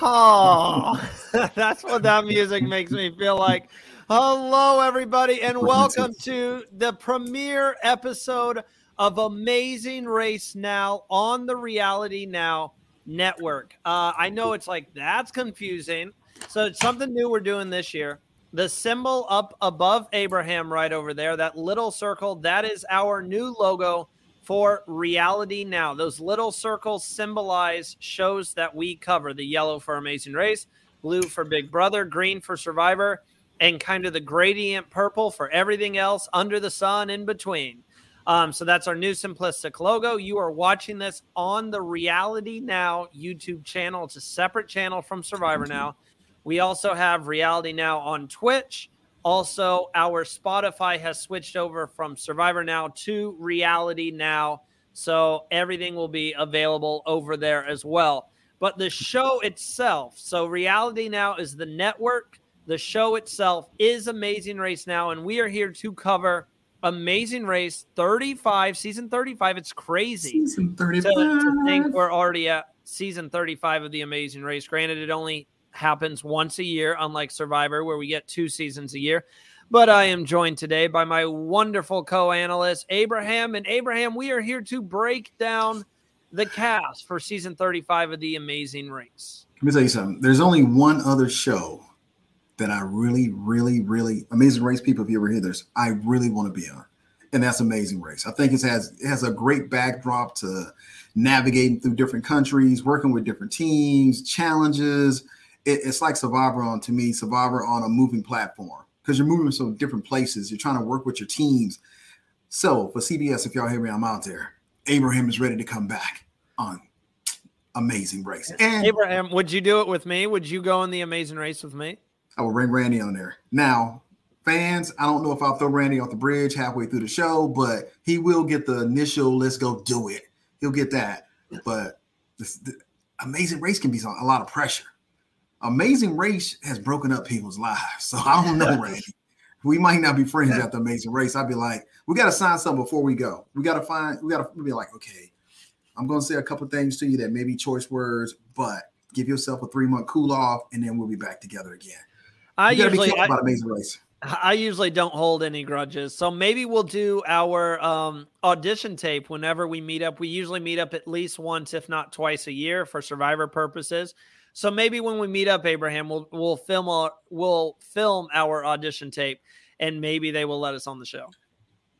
Oh, that's what that music makes me feel like. Hello, everybody, and welcome to the premiere episode of Amazing Race Now on the Reality Now Network. Uh, I know it's like that's confusing. So it's something new we're doing this year. The symbol up above Abraham, right over there, that little circle, that is our new logo for reality now. Those little circles symbolize shows that we cover the yellow for Amazing Race, blue for Big Brother, green for Survivor, and kind of the gradient purple for everything else under the sun in between. Um, so that's our new simplistic logo. You are watching this on the Reality Now YouTube channel. It's a separate channel from Survivor Now. We also have Reality Now on Twitch. Also, our Spotify has switched over from Survivor Now to Reality Now. So everything will be available over there as well. But the show itself, so Reality Now is the network. The show itself is Amazing Race Now. And we are here to cover Amazing Race 35, season 35. It's crazy. Season 35. To, to think we're already at season 35 of the Amazing Race. Granted, it only happens once a year, unlike Survivor, where we get two seasons a year. But I am joined today by my wonderful co analyst, Abraham. And Abraham, we are here to break down the cast for season 35 of The Amazing Race. Let me tell you something. There's only one other show that I really, really, really Amazing Race people, if you ever hear this, I really want to be on. And that's Amazing Race. I think it has it has a great backdrop to navigating through different countries, working with different teams, challenges it, it's like Survivor on to me, Survivor on a moving platform because you're moving so different places. You're trying to work with your teams. So for CBS, if y'all hear me, I'm out there. Abraham is ready to come back on Amazing Race. And Abraham, would you do it with me? Would you go in the Amazing Race with me? I will bring Randy on there. Now, fans, I don't know if I'll throw Randy off the bridge halfway through the show, but he will get the initial "Let's go do it." He'll get that. But this, the Amazing Race can be a lot of pressure. Amazing Race has broken up people's lives. So I don't know, Randy. we might not be friends after Amazing Race. I'd be like, we got to sign something before we go. We got to find, we got to be like, okay, I'm going to say a couple things to you that may be choice words, but give yourself a three month cool off and then we'll be back together again. I you usually, I, about Amazing Race. I usually don't hold any grudges. So maybe we'll do our um, audition tape whenever we meet up. We usually meet up at least once, if not twice a year for survivor purposes. So maybe when we meet up, Abraham, we'll we'll film our we'll film our audition tape, and maybe they will let us on the show.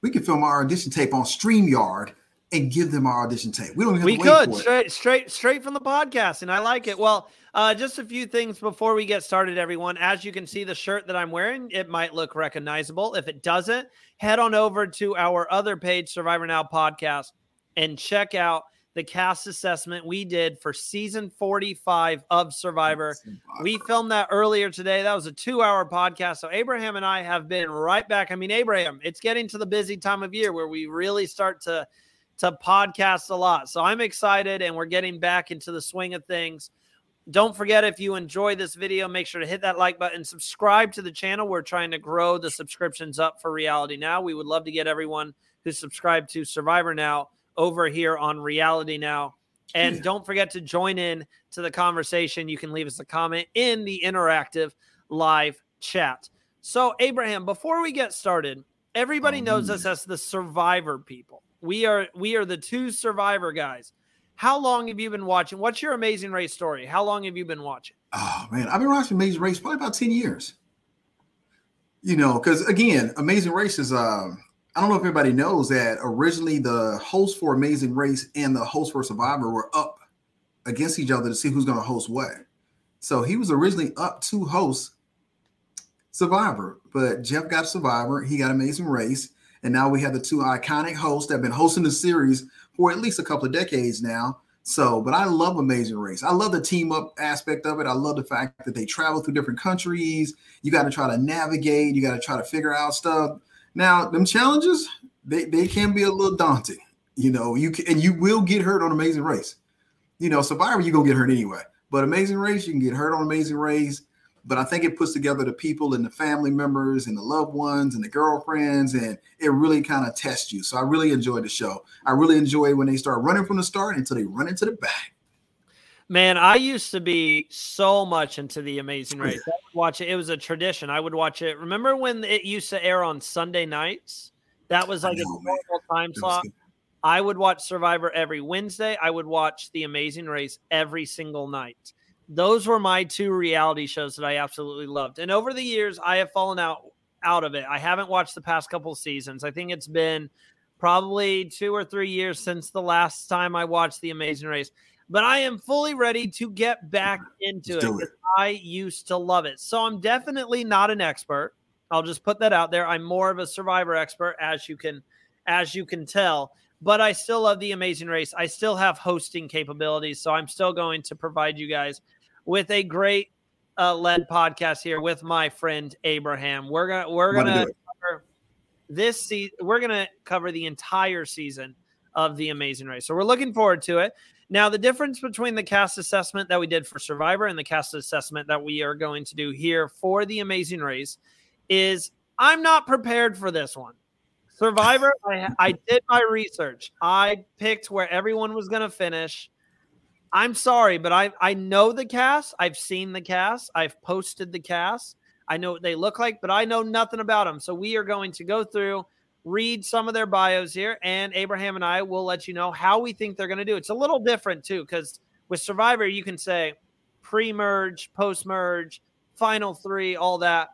We could film our audition tape on Streamyard and give them our audition tape. We don't even we could straight straight straight from the podcast, and I like it. Well, uh, just a few things before we get started, everyone. As you can see, the shirt that I'm wearing, it might look recognizable. If it doesn't, head on over to our other page, Survivor Now Podcast, and check out the cast assessment we did for season 45 of Survivor. We filmed that earlier today. That was a two hour podcast. So, Abraham and I have been right back. I mean, Abraham, it's getting to the busy time of year where we really start to to podcast a lot. So I'm excited and we're getting back into the swing of things. don't forget if you enjoy this video, make sure to hit that like button, subscribe to the channel. We're trying to grow the subscriptions up for Reality Now. We would love to get everyone who's subscribed to Survivor Now over here on Reality Now. And don't forget to join in to the conversation. You can leave us a comment in the interactive live chat. So, Abraham, before we get started, everybody oh, knows us as the Survivor people. We are we are the two Survivor guys. How long have you been watching? What's your Amazing Race story? How long have you been watching? Oh man, I've been watching Amazing Race probably about ten years. You know, because again, Amazing Race is. Um, I don't know if everybody knows that originally the host for Amazing Race and the host for Survivor were up against each other to see who's going to host what. So he was originally up to host Survivor, but Jeff got Survivor. He got Amazing Race. And now we have the two iconic hosts that have been hosting the series for at least a couple of decades now. So, but I love Amazing Race. I love the team up aspect of it. I love the fact that they travel through different countries. You got to try to navigate, you got to try to figure out stuff. Now, them challenges, they, they can be a little daunting. You know, you can, and you will get hurt on Amazing Race. You know, Survivor, you're gonna get hurt anyway. But Amazing Race, you can get hurt on Amazing Race but I think it puts together the people and the family members and the loved ones and the girlfriends, and it really kind of tests you. So I really enjoyed the show. I really enjoy when they start running from the start until they run into the back. Man, I used to be so much into the Amazing Race. I would watch it. It was a tradition. I would watch it. Remember when it used to air on Sunday nights? That was like know, a normal time slot. I would watch Survivor every Wednesday. I would watch the Amazing Race every single night those were my two reality shows that I absolutely loved. And over the years, I have fallen out out of it. I haven't watched the past couple seasons. I think it's been probably two or three years since the last time I watched The Amazing Race. But I am fully ready to get back into it, it. I used to love it. So I'm definitely not an expert. I'll just put that out there. I'm more of a survivor expert, as you can as you can tell. But I still love the Amazing Race. I still have hosting capabilities, so I'm still going to provide you guys with a great uh, led podcast here with my friend Abraham. We're gonna we're gonna cover this season. We're gonna cover the entire season of the Amazing Race. So we're looking forward to it. Now, the difference between the cast assessment that we did for Survivor and the cast assessment that we are going to do here for the Amazing Race is I'm not prepared for this one. Survivor, I, I did my research. I picked where everyone was going to finish. I'm sorry, but I I know the cast. I've seen the cast. I've posted the cast. I know what they look like, but I know nothing about them. So we are going to go through, read some of their bios here, and Abraham and I will let you know how we think they're going to do. It's a little different too, because with Survivor you can say pre-merge, post-merge, final three, all that.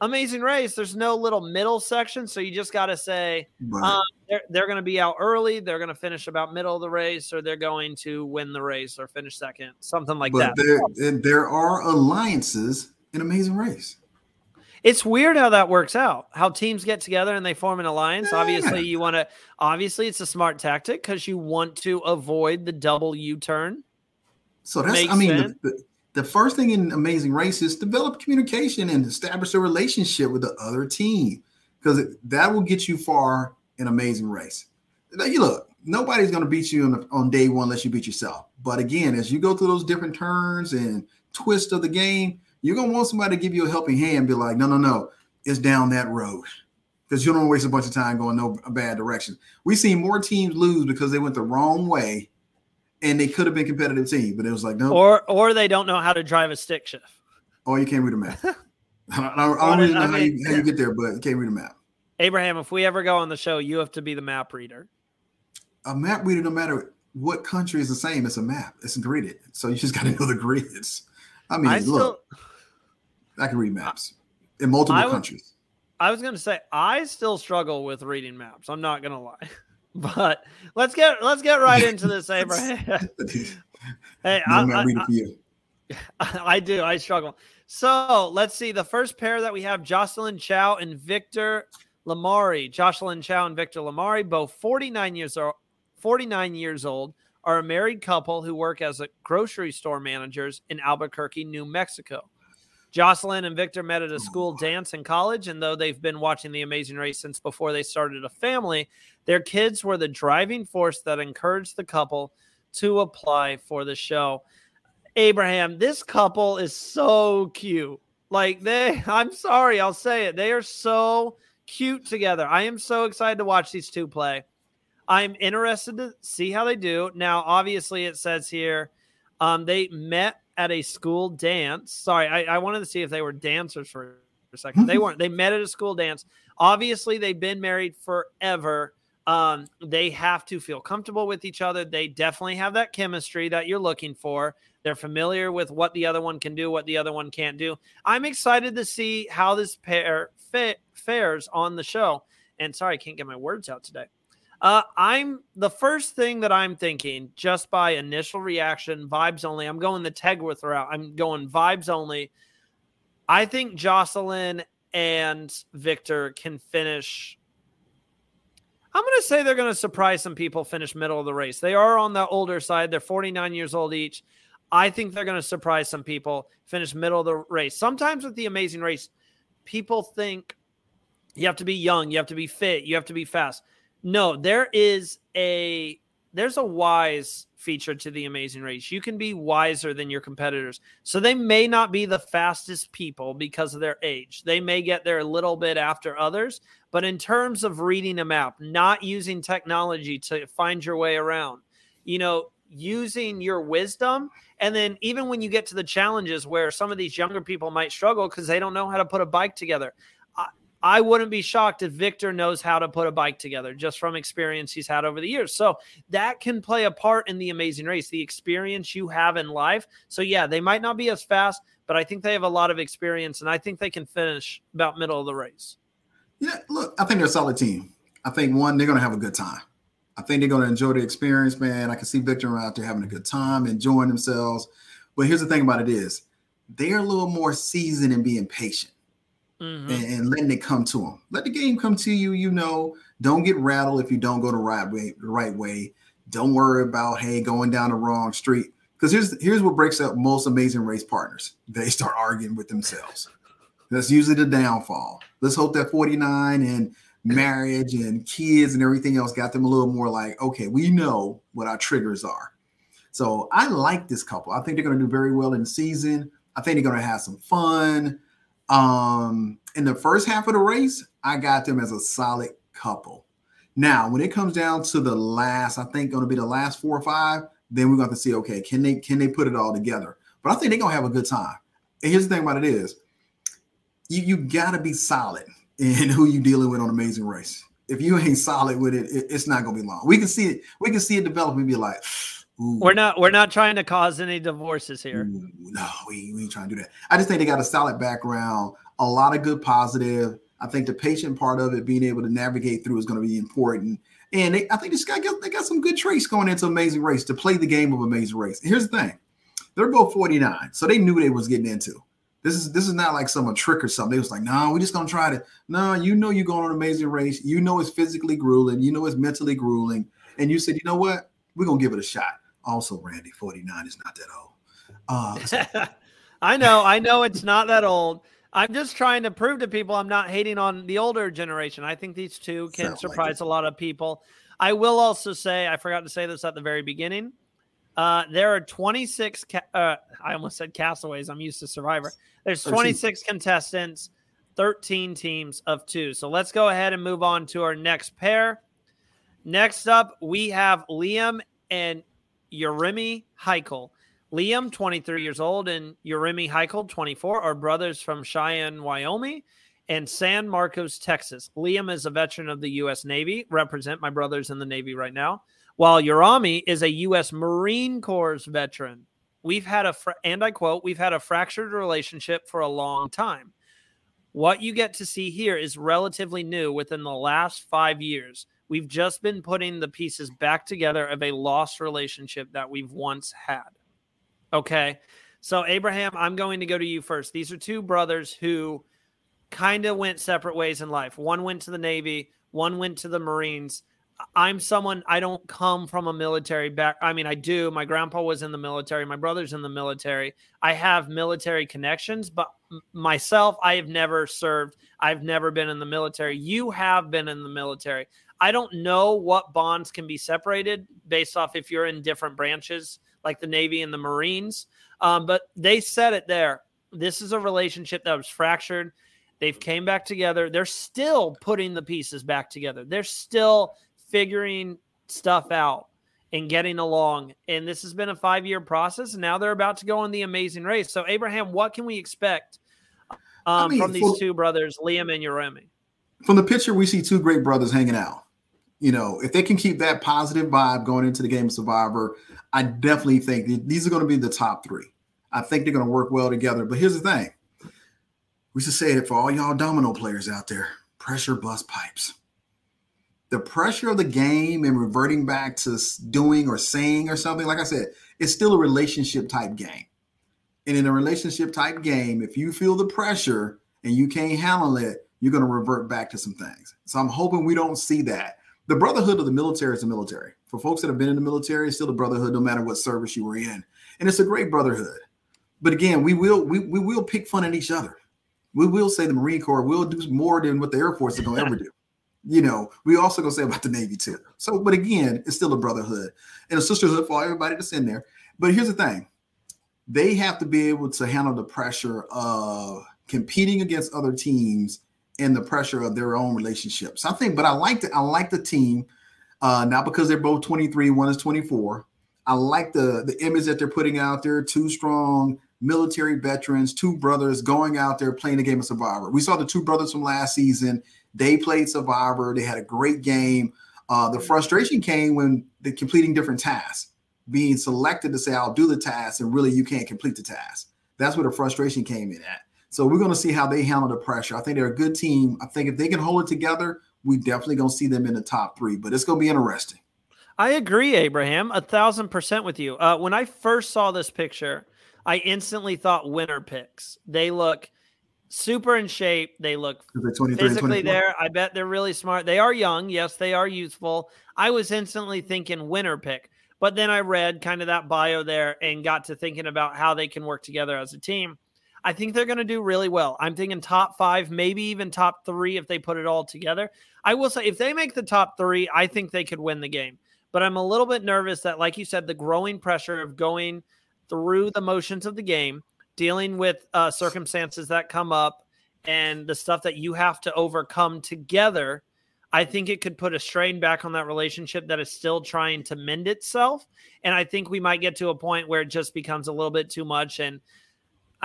Amazing Race, there's no little middle section, so you just got to say right. um, they're, they're going to be out early, they're going to finish about middle of the race, or they're going to win the race or finish second, something like but that. There, there are alliances in Amazing Race. It's weird how that works out. How teams get together and they form an alliance. Yeah. Obviously, you want to. Obviously, it's a smart tactic because you want to avoid the double U turn. So that's. Makes I mean, the, the, the first thing in Amazing Race is develop communication and establish a relationship with the other team because that will get you far in Amazing Race. Now, you look, nobody's going to beat you on, the, on day one unless you beat yourself. But again, as you go through those different turns and twists of the game, you're going to want somebody to give you a helping hand, be like, no, no, no, it's down that road. Because you don't waste a bunch of time going no bad direction. We've seen more teams lose because they went the wrong way and they could have been competitive team, but it was like no. Or or they don't know how to drive a stick shift. Or you can't read a map. I don't, I really know I mean, how, you, how you get there, but you can't read a map. Abraham, if we ever go on the show, you have to be the map reader. A map reader, no matter what country is the same, it's a map. It's gridded, so you just got to know the grids. I mean, I look, I can read maps in multiple I countries. I was going to say I still struggle with reading maps. I'm not going to lie. But let's get let's get right into this, Abraham. hey, I'm not reading for you. I do. I struggle. So let's see. The first pair that we have Jocelyn Chao and Victor Limary. Jocelyn Chao and Victor Limary, both 49 years old, 49 years old, are a married couple who work as grocery store managers in Albuquerque, New Mexico. Jocelyn and Victor met at a school dance in college, and though they've been watching The Amazing Race since before they started a family, their kids were the driving force that encouraged the couple to apply for the show. Abraham, this couple is so cute. Like they, I'm sorry, I'll say it. They are so cute together. I am so excited to watch these two play. I'm interested to see how they do. Now, obviously, it says here um, they met at a school dance. Sorry, I, I wanted to see if they were dancers for a second. They weren't. They met at a school dance. Obviously, they've been married forever. Um, they have to feel comfortable with each other. They definitely have that chemistry that you're looking for. They're familiar with what the other one can do, what the other one can't do. I'm excited to see how this pair fa- fares on the show. And sorry, I can't get my words out today. Uh, I'm the first thing that I'm thinking just by initial reaction, vibes only. I'm going the Tegworth route. I'm going vibes only. I think Jocelyn and Victor can finish. I'm going to say they're going to surprise some people, finish middle of the race. They are on the older side. They're 49 years old each. I think they're going to surprise some people, finish middle of the race. Sometimes with the amazing race, people think you have to be young, you have to be fit, you have to be fast. No, there is a there's a wise feature to the amazing race. You can be wiser than your competitors. So they may not be the fastest people because of their age. They may get there a little bit after others, but in terms of reading a map, not using technology to find your way around, you know, using your wisdom and then even when you get to the challenges where some of these younger people might struggle because they don't know how to put a bike together I wouldn't be shocked if Victor knows how to put a bike together just from experience he's had over the years. So that can play a part in the amazing race, the experience you have in life. So, yeah, they might not be as fast, but I think they have a lot of experience and I think they can finish about middle of the race. Yeah, look, I think they're a solid team. I think one, they're going to have a good time. I think they're going to enjoy the experience, man. I can see Victor out there having a good time, enjoying themselves. But here's the thing about it is they're a little more seasoned and being patient mm-hmm. and, and, letting it come to them. Let the game come to you. You know, don't get rattled if you don't go the right way. The right way. Don't worry about hey going down the wrong street. Because here's here's what breaks up most amazing race partners. They start arguing with themselves. That's usually the downfall. Let's hope that 49 and marriage and kids and everything else got them a little more like, okay, we know what our triggers are. So I like this couple. I think they're going to do very well in season. I think they're going to have some fun. Um, in the first half of the race, I got them as a solid couple. Now, when it comes down to the last, I think going to be the last four or five, then we're going to see, okay, can they can they put it all together? But I think they're gonna have a good time. And here's the thing about it is, you you gotta be solid in who you dealing with on Amazing Race. If you ain't solid with it, it it's not gonna be long. We can see it. We can see it develop and be like, Ooh. We're not we're not trying to cause any divorces here. Ooh, no, we, we ain't trying to do that. I just think they got a solid background, a lot of good positive. I think the patient part of it, being able to navigate through, is going to be important. And they, I think this guy got they got some good traits going into Amazing Race to play the game of Amazing Race. Here's the thing: they're both 49, so they knew they was getting into. This is this is not like some trick or something. They was like, no, nah, we're just gonna try to. No, you know you're going on Amazing Race. You know it's physically grueling. You know it's mentally grueling. And you said, you know what? We're gonna give it a shot also, Randy, 49 is not that old. Uh, I know, I know it's not that old. I'm just trying to prove to people I'm not hating on the older generation. I think these two can surprise like a lot of people. I will also say, I forgot to say this at the very beginning. Uh, there are 26. Ca- uh, I almost said castaways. I'm used to Survivor. There's 26 contestants, 13 teams of two. So let's go ahead and move on to our next pair. Next up, we have Liam and Yeremi Hykel. Liam, 23 years old, and Yeremi Hykel, 24, are brothers from Cheyenne, Wyoming, and San Marcos, Texas. Liam is a veteran of the U.S. Navy, represent my brothers in the Navy right now, while Yeremi is a U.S. Marine Corps veteran. We've had a, and I quote, we've had a fractured relationship for a long time. What you get to see here is relatively new within the last five years. We've just been putting the pieces back together of a lost relationship that we've once had. Okay. So, Abraham, I'm going to go to you first. These are two brothers who kind of went separate ways in life. One went to the Navy, one went to the Marines. I'm someone I don't come from a military back. I mean, I do. My grandpa was in the military. My brother's in the military. I have military connections, but myself, I have never served. I've never been in the military. You have been in the military. I don't know what bonds can be separated based off if you're in different branches, like the Navy and the Marines. Um, but they said it there. This is a relationship that was fractured. They've came back together. They're still putting the pieces back together. They're still figuring stuff out and getting along. And this has been a five year process. And now they're about to go on the amazing race. So, Abraham, what can we expect um, I mean, from these for, two brothers, Liam and Yaromi? From the picture, we see two great brothers hanging out. You know, if they can keep that positive vibe going into the game of Survivor, I definitely think these are going to be the top three. I think they're going to work well together. But here's the thing we should say it for all y'all domino players out there pressure bust pipes. The pressure of the game and reverting back to doing or saying or something, like I said, it's still a relationship type game. And in a relationship type game, if you feel the pressure and you can't handle it, you're going to revert back to some things. So I'm hoping we don't see that. The brotherhood of the military is the military. For folks that have been in the military, it's still a brotherhood no matter what service you were in. And it's a great brotherhood. But again, we will we, we will pick fun at each other. We will say the Marine Corps will do more than what the Air Force is to ever do. You know, we also to say about the Navy too. So, but again, it's still a brotherhood and a sisterhood for everybody that's in there. But here's the thing: they have to be able to handle the pressure of competing against other teams and the pressure of their own relationships. I think, but I like the I like the team, uh, not because they're both 23, one is 24. I like the the image that they're putting out there. Two strong military veterans, two brothers going out there playing the game of Survivor. We saw the two brothers from last season. They played Survivor. They had a great game. Uh, the frustration came when they're completing different tasks, being selected to say, I'll do the task, and really you can't complete the task. That's where the frustration came in at. So we're going to see how they handle the pressure. I think they're a good team. I think if they can hold it together, we definitely going to see them in the top three, but it's going to be interesting. I agree, Abraham, a thousand percent with you. Uh, when I first saw this picture, I instantly thought winner picks. They look super in shape. They look physically there. I bet they're really smart. They are young. Yes, they are youthful. I was instantly thinking winner pick. But then I read kind of that bio there and got to thinking about how they can work together as a team. I think they're going to do really well. I'm thinking top five, maybe even top three if they put it all together. I will say, if they make the top three, I think they could win the game. But I'm a little bit nervous that, like you said, the growing pressure of going through the motions of the game, dealing with uh, circumstances that come up and the stuff that you have to overcome together. I think it could put a strain back on that relationship that is still trying to mend itself. And I think we might get to a point where it just becomes a little bit too much. And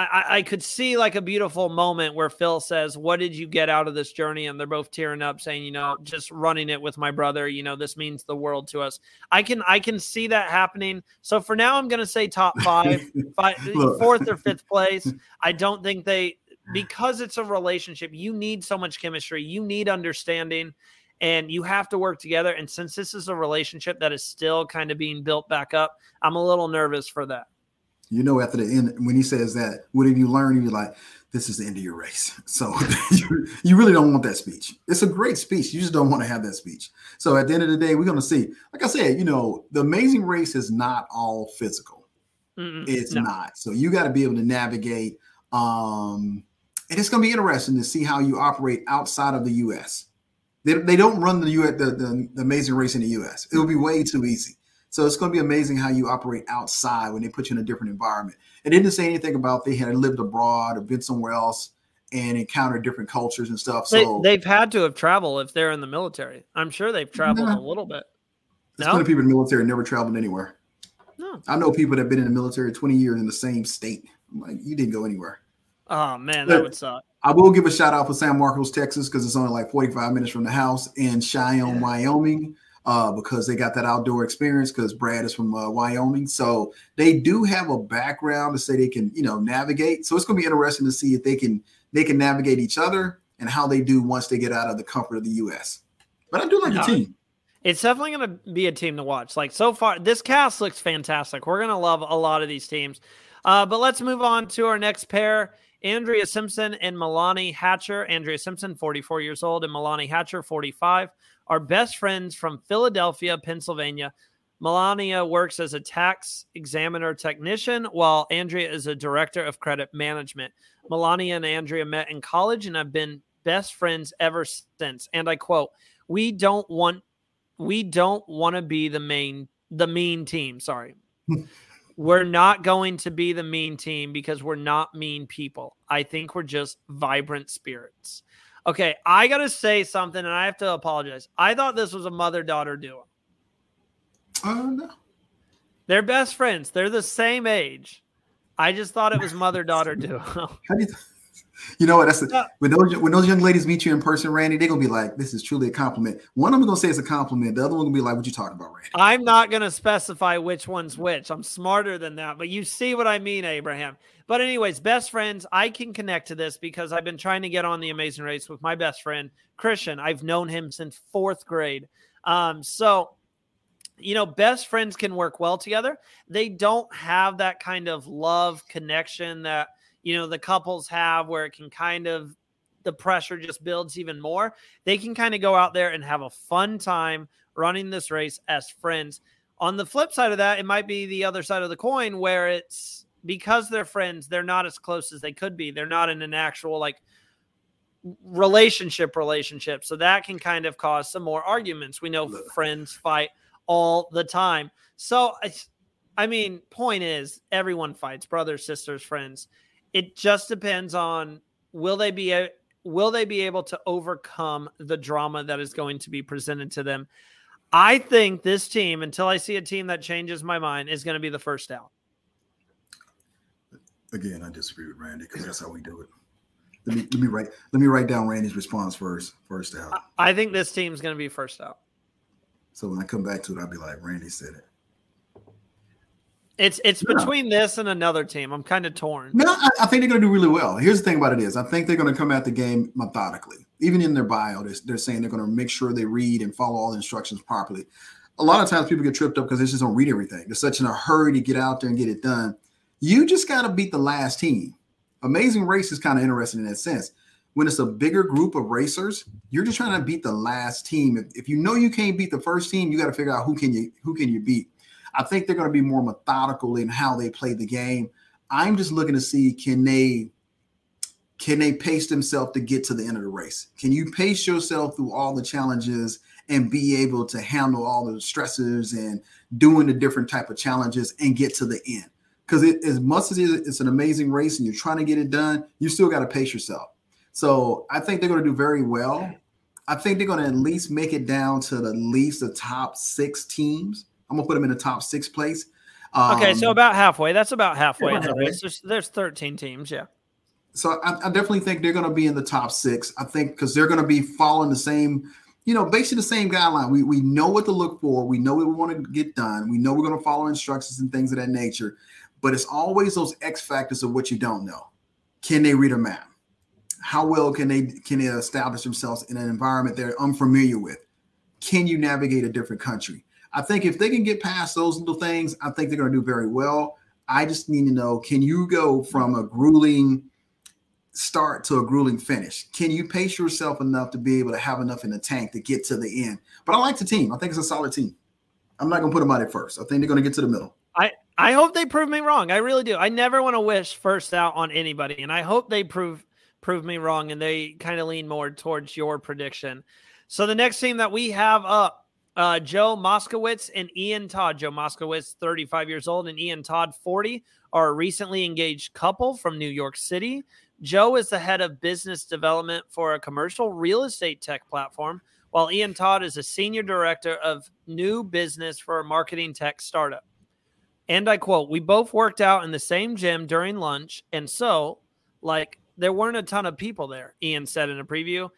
I, I could see like a beautiful moment where Phil says, What did you get out of this journey? And they're both tearing up, saying, you know, just running it with my brother, you know, this means the world to us. I can I can see that happening. So for now, I'm gonna say top five, five fourth or fifth place. I don't think they because it's a relationship, you need so much chemistry, you need understanding and you have to work together. And since this is a relationship that is still kind of being built back up, I'm a little nervous for that you know, after the end, when he says that, what have you learned? You're like, this is the end of your race. So you, you really don't want that speech. It's a great speech. You just don't want to have that speech. So at the end of the day, we're going to see. Like I said, you know, the amazing race is not all physical. Mm-mm, it's no. not. So you got to be able to navigate. Um, and it's going to be interesting to see how you operate outside of the U.S. They, they don't run the, U.S., the, the, the amazing race in the U.S. It would be way too easy. So it's going to be amazing how you operate outside when they put you in a different environment. It didn't say anything about they had lived abroad or been somewhere else and encountered different cultures and stuff. So they, have had to have traveled if they're in the military. I'm sure they've traveled nah, a little bit. There's no? plenty of people in the military never traveled anywhere. No. I know people that have been in the military 20 years in the same state. I'm like, you didn't go anywhere. Oh man, that would suck. I will give a shout out for San Marcos, Texas, because it's only like 45 minutes from the house, in Cheyenne, yeah. Wyoming uh, because they got that outdoor experience because Brad is from uh, Wyoming. So they do have a background to say they can, you know, navigate. So it's going to be interesting to see if they can they can navigate each other and how they do once they get out of the comfort of the U.S. But I do like no, the team. It's definitely going to be a team to watch. Like so far, this cast looks fantastic. We're going to love a lot of these teams. Uh, but let's move on to our next pair. Andrea Simpson and Malaina Hatcher. Andrea Simpson, 44 years old, and Malaina Hatcher, 45 are best friends from Philadelphia, Pennsylvania. Malaina works as a tax examiner technician, while Andrea is a director of credit management. Malaina and Andrea met in college and have been best friends ever since. And I quote, "We don't want we don't want to be the main the mean team, sorry. we're not going to be the mean team because we're not mean people. I think we're just vibrant spirits. Okay, I got to say something and I have to apologize. I thought this was a mother daughter duo. Oh, uh, no. They're best friends, they're the same age. I just thought it was mother daughter duo. How do you, th- you know what? That's the, when those when those young ladies meet you in person, Randy, they're gonna be like, "This is truly a compliment." One of them gonna say it's a compliment. The other one gonna be like, "What you talking about, Randy?" I'm not gonna specify which one's which. I'm smarter than that, but you see what I mean, Abraham. But anyways, best friends, I can connect to this because I've been trying to get on the Amazing Race with my best friend Christian. I've known him since fourth grade. Um, so you know, best friends can work well together. They don't have that kind of love connection that you know the couples have where it can kind of the pressure just builds even more they can kind of go out there and have a fun time running this race as friends on the flip side of that it might be the other side of the coin where it's because they're friends they're not as close as they could be. They're not in an actual like relationship relationship. So that can kind of cause some more arguments. We know friends fight all the time. So i mean point is everyone fights brothers sisters friends. It just depends on will they be a, will they be able to overcome the drama that is going to be presented to them. I think this team, until I see a team that changes my mind, is going to be the first out. Again, I disagree with Randy because that's how we do it. Let me let me write let me write down Randy's response first. First out. I think this team's going to be first out. So when I come back to it, I'll be like, Randy said it. It's it's between this and another team. I'm kind of torn. No, I, I think they're going to do really well. Here's the thing about it is, I think they're going to come at the game methodically. Even in their bio, they're, they're saying they're going to make sure they read and follow all the instructions properly. A lot of times people get tripped up because they just don't read everything. They're such in a hurry to get out there and get it done. You just got to beat the last team. Amazing Race is kind of interesting in that sense. When it's a bigger group of racers, you're just trying to beat the last team. If, if you know you can't beat the first team, you got to figure out who can you who can you beat. I think they're going to be more methodical in how they play the game. I'm just looking to see can they can they pace themselves to get to the end of the race? Can you pace yourself through all the challenges and be able to handle all the stresses and doing the different type of challenges and get to the end? Because it, as much as it's an amazing race and you're trying to get it done, you still got to pace yourself. So I think they're going to do very well. I think they're going to at least make it down to the least the top six teams. I'm gonna put them in the top six place. Um, okay, so um, about halfway. That's about halfway in the race. There's, there's 13 teams, yeah. So I, I definitely think they're gonna be in the top six. I think because they're gonna be following the same, you know, basically the same guideline. We we know what to look for. We know what we want to get done. We know we're gonna follow instructions and things of that nature. But it's always those X factors of what you don't know. Can they read a map? How well can they can they establish themselves in an environment they're unfamiliar with? Can you navigate a different country? I think if they can get past those little things, I think they're going to do very well. I just need to know can you go from a grueling start to a grueling finish? Can you pace yourself enough to be able to have enough in the tank to get to the end? But I like the team. I think it's a solid team. I'm not going to put them out at first. I think they're going to get to the middle. I, hope they prove me wrong. I really do. I never want to wish first out on anybody, and I hope they prove prove me wrong and they kind of lean more towards your prediction. So the next team that we have up uh, Joe Moskowitz and Ian Todd. Joe Moskowitz, 35 years old, and Ian Todd, 40, are a recently engaged couple from New York City. Joe is the head of business development for a commercial real estate tech platform, while Ian Todd is a senior director of new business for a marketing tech startup. And I quote, We both worked out in the same gym during lunch. And so, like, there weren't a ton of people there, Ian said in a preview.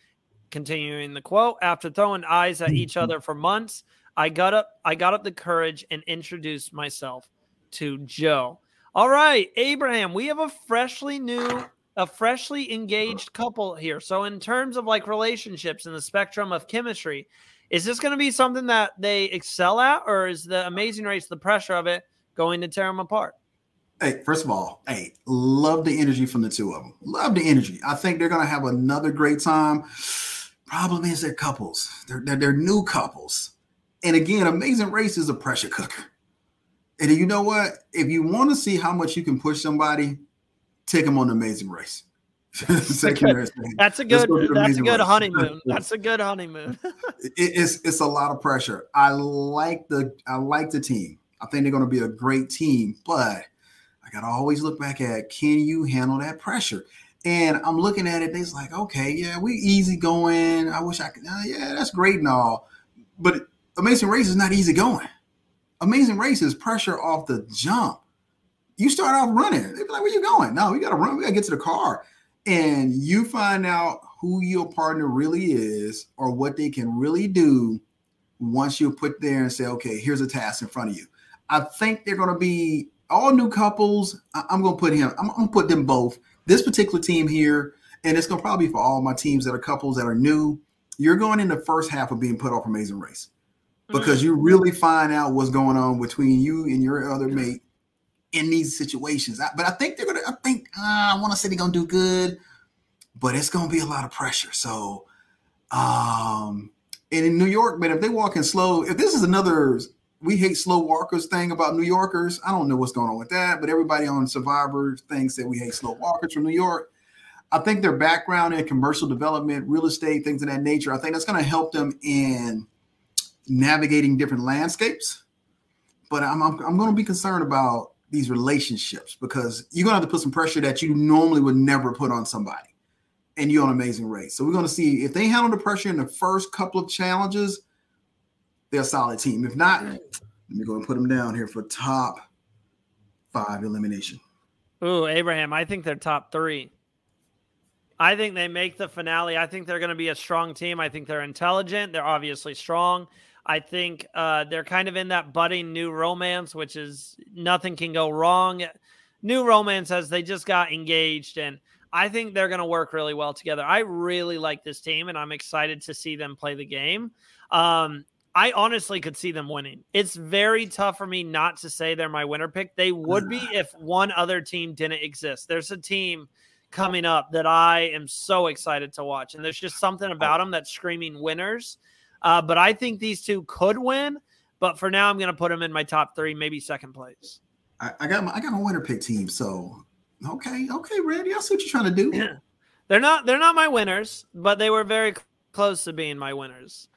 Continuing the quote, after throwing eyes at each other for months, I got up I got up the courage and introduced myself to Joe. All right, Abraham, we have a freshly new a freshly engaged couple here. So in terms of like relationships and the spectrum of chemistry, is this going to be something that they excel at or is the amazing race the pressure of it going to tear them apart? Hey, first of all, hey, love the energy from the two of them. Love the energy. I think they're going to have another great time. Problem is, they're couples. They're, they're, they're new couples. And again, Amazing Race is a pressure cooker. And you know what? If you want to see how much you can push somebody, take them on the Amazing Race. that's a good. That's a good, that's a good honeymoon. That's a good honeymoon. it, it's it's a lot of pressure. I like the I like the team. I think they're going to be a great team, but I got to always look back at can you handle that pressure? And I'm looking at it, they's like, okay, yeah, we easy going. I wish I could, uh, yeah, that's great and all. But Amazing Race is not easy going. Amazing Race is pressure off the jump. You start off running. They be like, where you going? No, we got to run. We got to get to the car. And you find out who your partner really is or what they can really do once you put there and say, okay, here's a task in front of you. I think they're going to be all new couples. I- am going to put him, I'm, I'm going to put them both. This particular team here, and it's going to probably be for all my teams that are couples that are new. You're going in the first half of being put off Amazing Race because mm-hmm. you really find out what's going on between you and your other mate in these situations. But I think they're gonna. I think uh, I want to say they're gonna do good, but it's gonna be a lot of pressure. So, um, and in New York, man, if they walk in slow, if this is another we hate slow walkers thing about New Yorkers, I don't know what's going on with that. But everybody on Survivor thinks that we hate slow walkers from New York. I think their background in commercial development, real estate, things of that nature, I think that's going to help them in navigating different landscapes. But I'm, I'm, I'm going to be concerned about these relationships because you're going to have to put some pressure that you normally would never put on somebody. And you're on Amazing Race. So we're going to see if they handle the pressure in the first couple of challenges, they're a solid team. If not, let me go and put them down here for top five elimination. Ooh, Abraham, I think they're top three. I think they make the finale. I think they're going to be a strong team. I think they're intelligent. They're obviously strong. I think uh, they're kind of in that budding new romance, which is nothing can go wrong. New romance as they just got engaged, and I think they're going to work really well together. I really like this team, and I'm excited to see them play the game. Um, I honestly could see them winning. It's very tough for me not to say they're my winner pick. They would be if one other team didn't exist. There's a team coming up that I am so excited to watch, and there's just something about them that's screaming winners. Uh, but I think these two could win. But for now, I'm going to put them in my top three, maybe second place. I, I, got my I got my winner pick team. So okay, okay, Randy, I see what you're trying to do. Yeah. They're not they're not my winners, but they were very close to being my winners.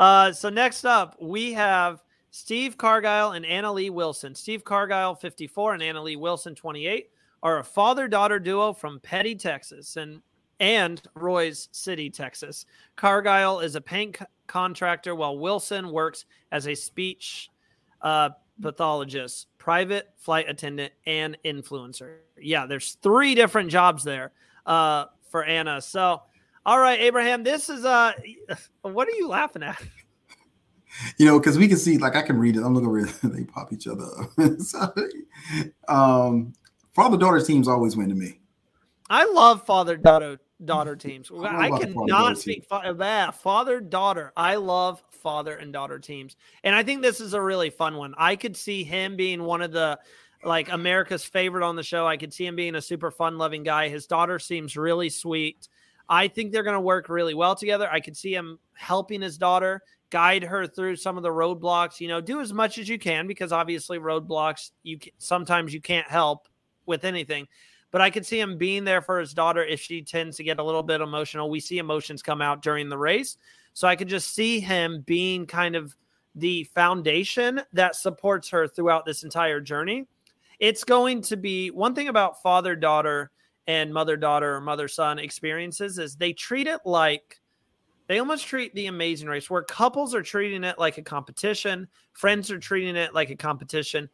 Uh, so next up, we have Steve Cargile and Anna Leigh Wilson. Steve Cargile, 54, and Anna Leigh Wilson, 28, are a father daughter duo from Petty, Texas. And and Royse City, Texas. Cargile is a paint c- contractor while Wilson works as a speech uh, pathologist, private flight attendant, and influencer. Yeah, there's three different jobs there uh, for Anna. So, all right, Abraham, this is uh, what are you laughing at? You know, because we can see, like, I can read it. I'm looking where they pop each other up. so, um, father daughter teams always win to me. I love father daughter daughter teams. I, I cannot speak fa- that father daughter. I love father and daughter teams, and I think this is a really fun one. I could see him being one of the like America's favorite on the show. I could see him being a super fun loving guy. His daughter seems really sweet. I think they're going to work really well together. I could see him helping his daughter guide her through some of the roadblocks. You know, do as much as you can because obviously roadblocks you sometimes you can't help with anything but I could see him being there for his daughter if she tends to get a little bit emotional. We see emotions come out during the race. So I could just see him being kind of the foundation that supports her throughout this entire journey. It's going to be one thing about father daughter and mother daughter or mother son experiences is they treat it like they almost treat the amazing race where couples are treating it like a competition, friends are treating it like a competition.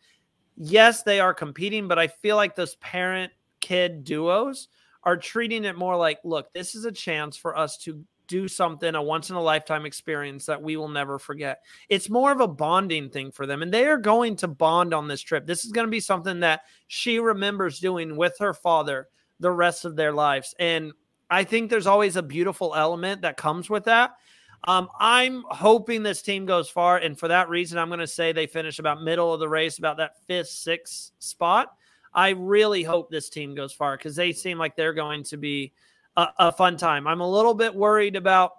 Yes, they are competing, but I feel like those parent kid duos are treating it more like, look, this is a chance for us to do something, a once in a lifetime experience that we will never forget. It's more of a bonding thing for them. And they are going to bond on this trip. This is going to be something that she remembers doing with her father the rest of their lives. And I think there's always a beautiful element that comes with that. Um, I'm hoping this team goes far. And for that reason, I'm going to say they finish about middle of the race, about that fifth, sixth spot. I really hope this team goes far because they seem like they're going to be a, a, fun time. I'm a little bit worried about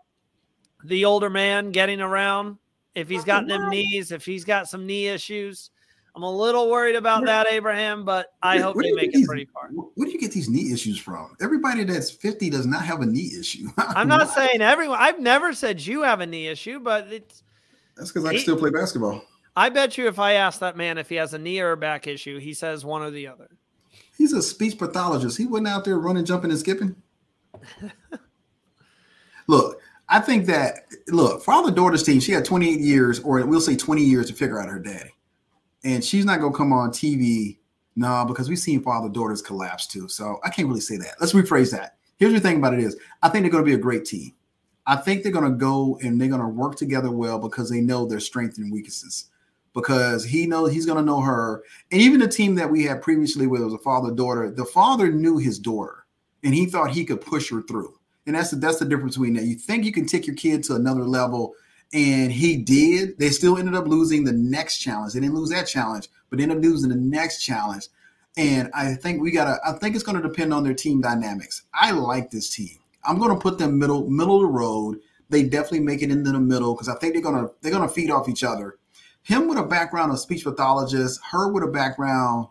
the older man getting around. If he's got them knees, if he's got some knee issues, I'm a little worried about that, Abraham. But I hope they make it these, pretty far. Where do you get these knee issues from? Everybody that's 50 does not have a knee issue. I'm not saying everyone. I've never said you have a knee issue, but it's that's because I can still play basketball. I bet you if I ask that man if he has a knee or a back issue, he says one or the other. He's a speech pathologist. He wasn't out there running, jumping, and skipping. look, I think that look, father daughter's team, she had 28 years, or we'll say 20 years to figure out her daddy. And she's not gonna come on TV, no, because we've seen father daughters collapse too. So I can't really say that. Let's rephrase that. Here's the thing about it is I think they're gonna be a great team. I think they're gonna go and they're gonna work together well because they know their strengths and weaknesses. Because he knows he's gonna know her. And even the team that we had previously where it was a father daughter, the father knew his daughter and he thought he could push her through. And that's the that's the difference between that. You think you can take your kid to another level, and he did. They still ended up losing the next challenge. They didn't lose that challenge, but ended up losing the next challenge. And I think we gotta. I think it's going to depend on their team dynamics. I like this team. I'm going to put them middle middle of the road. They definitely make it into the middle because I think they're gonna they're gonna feed off each other. Him with a background of speech pathologist, her with a background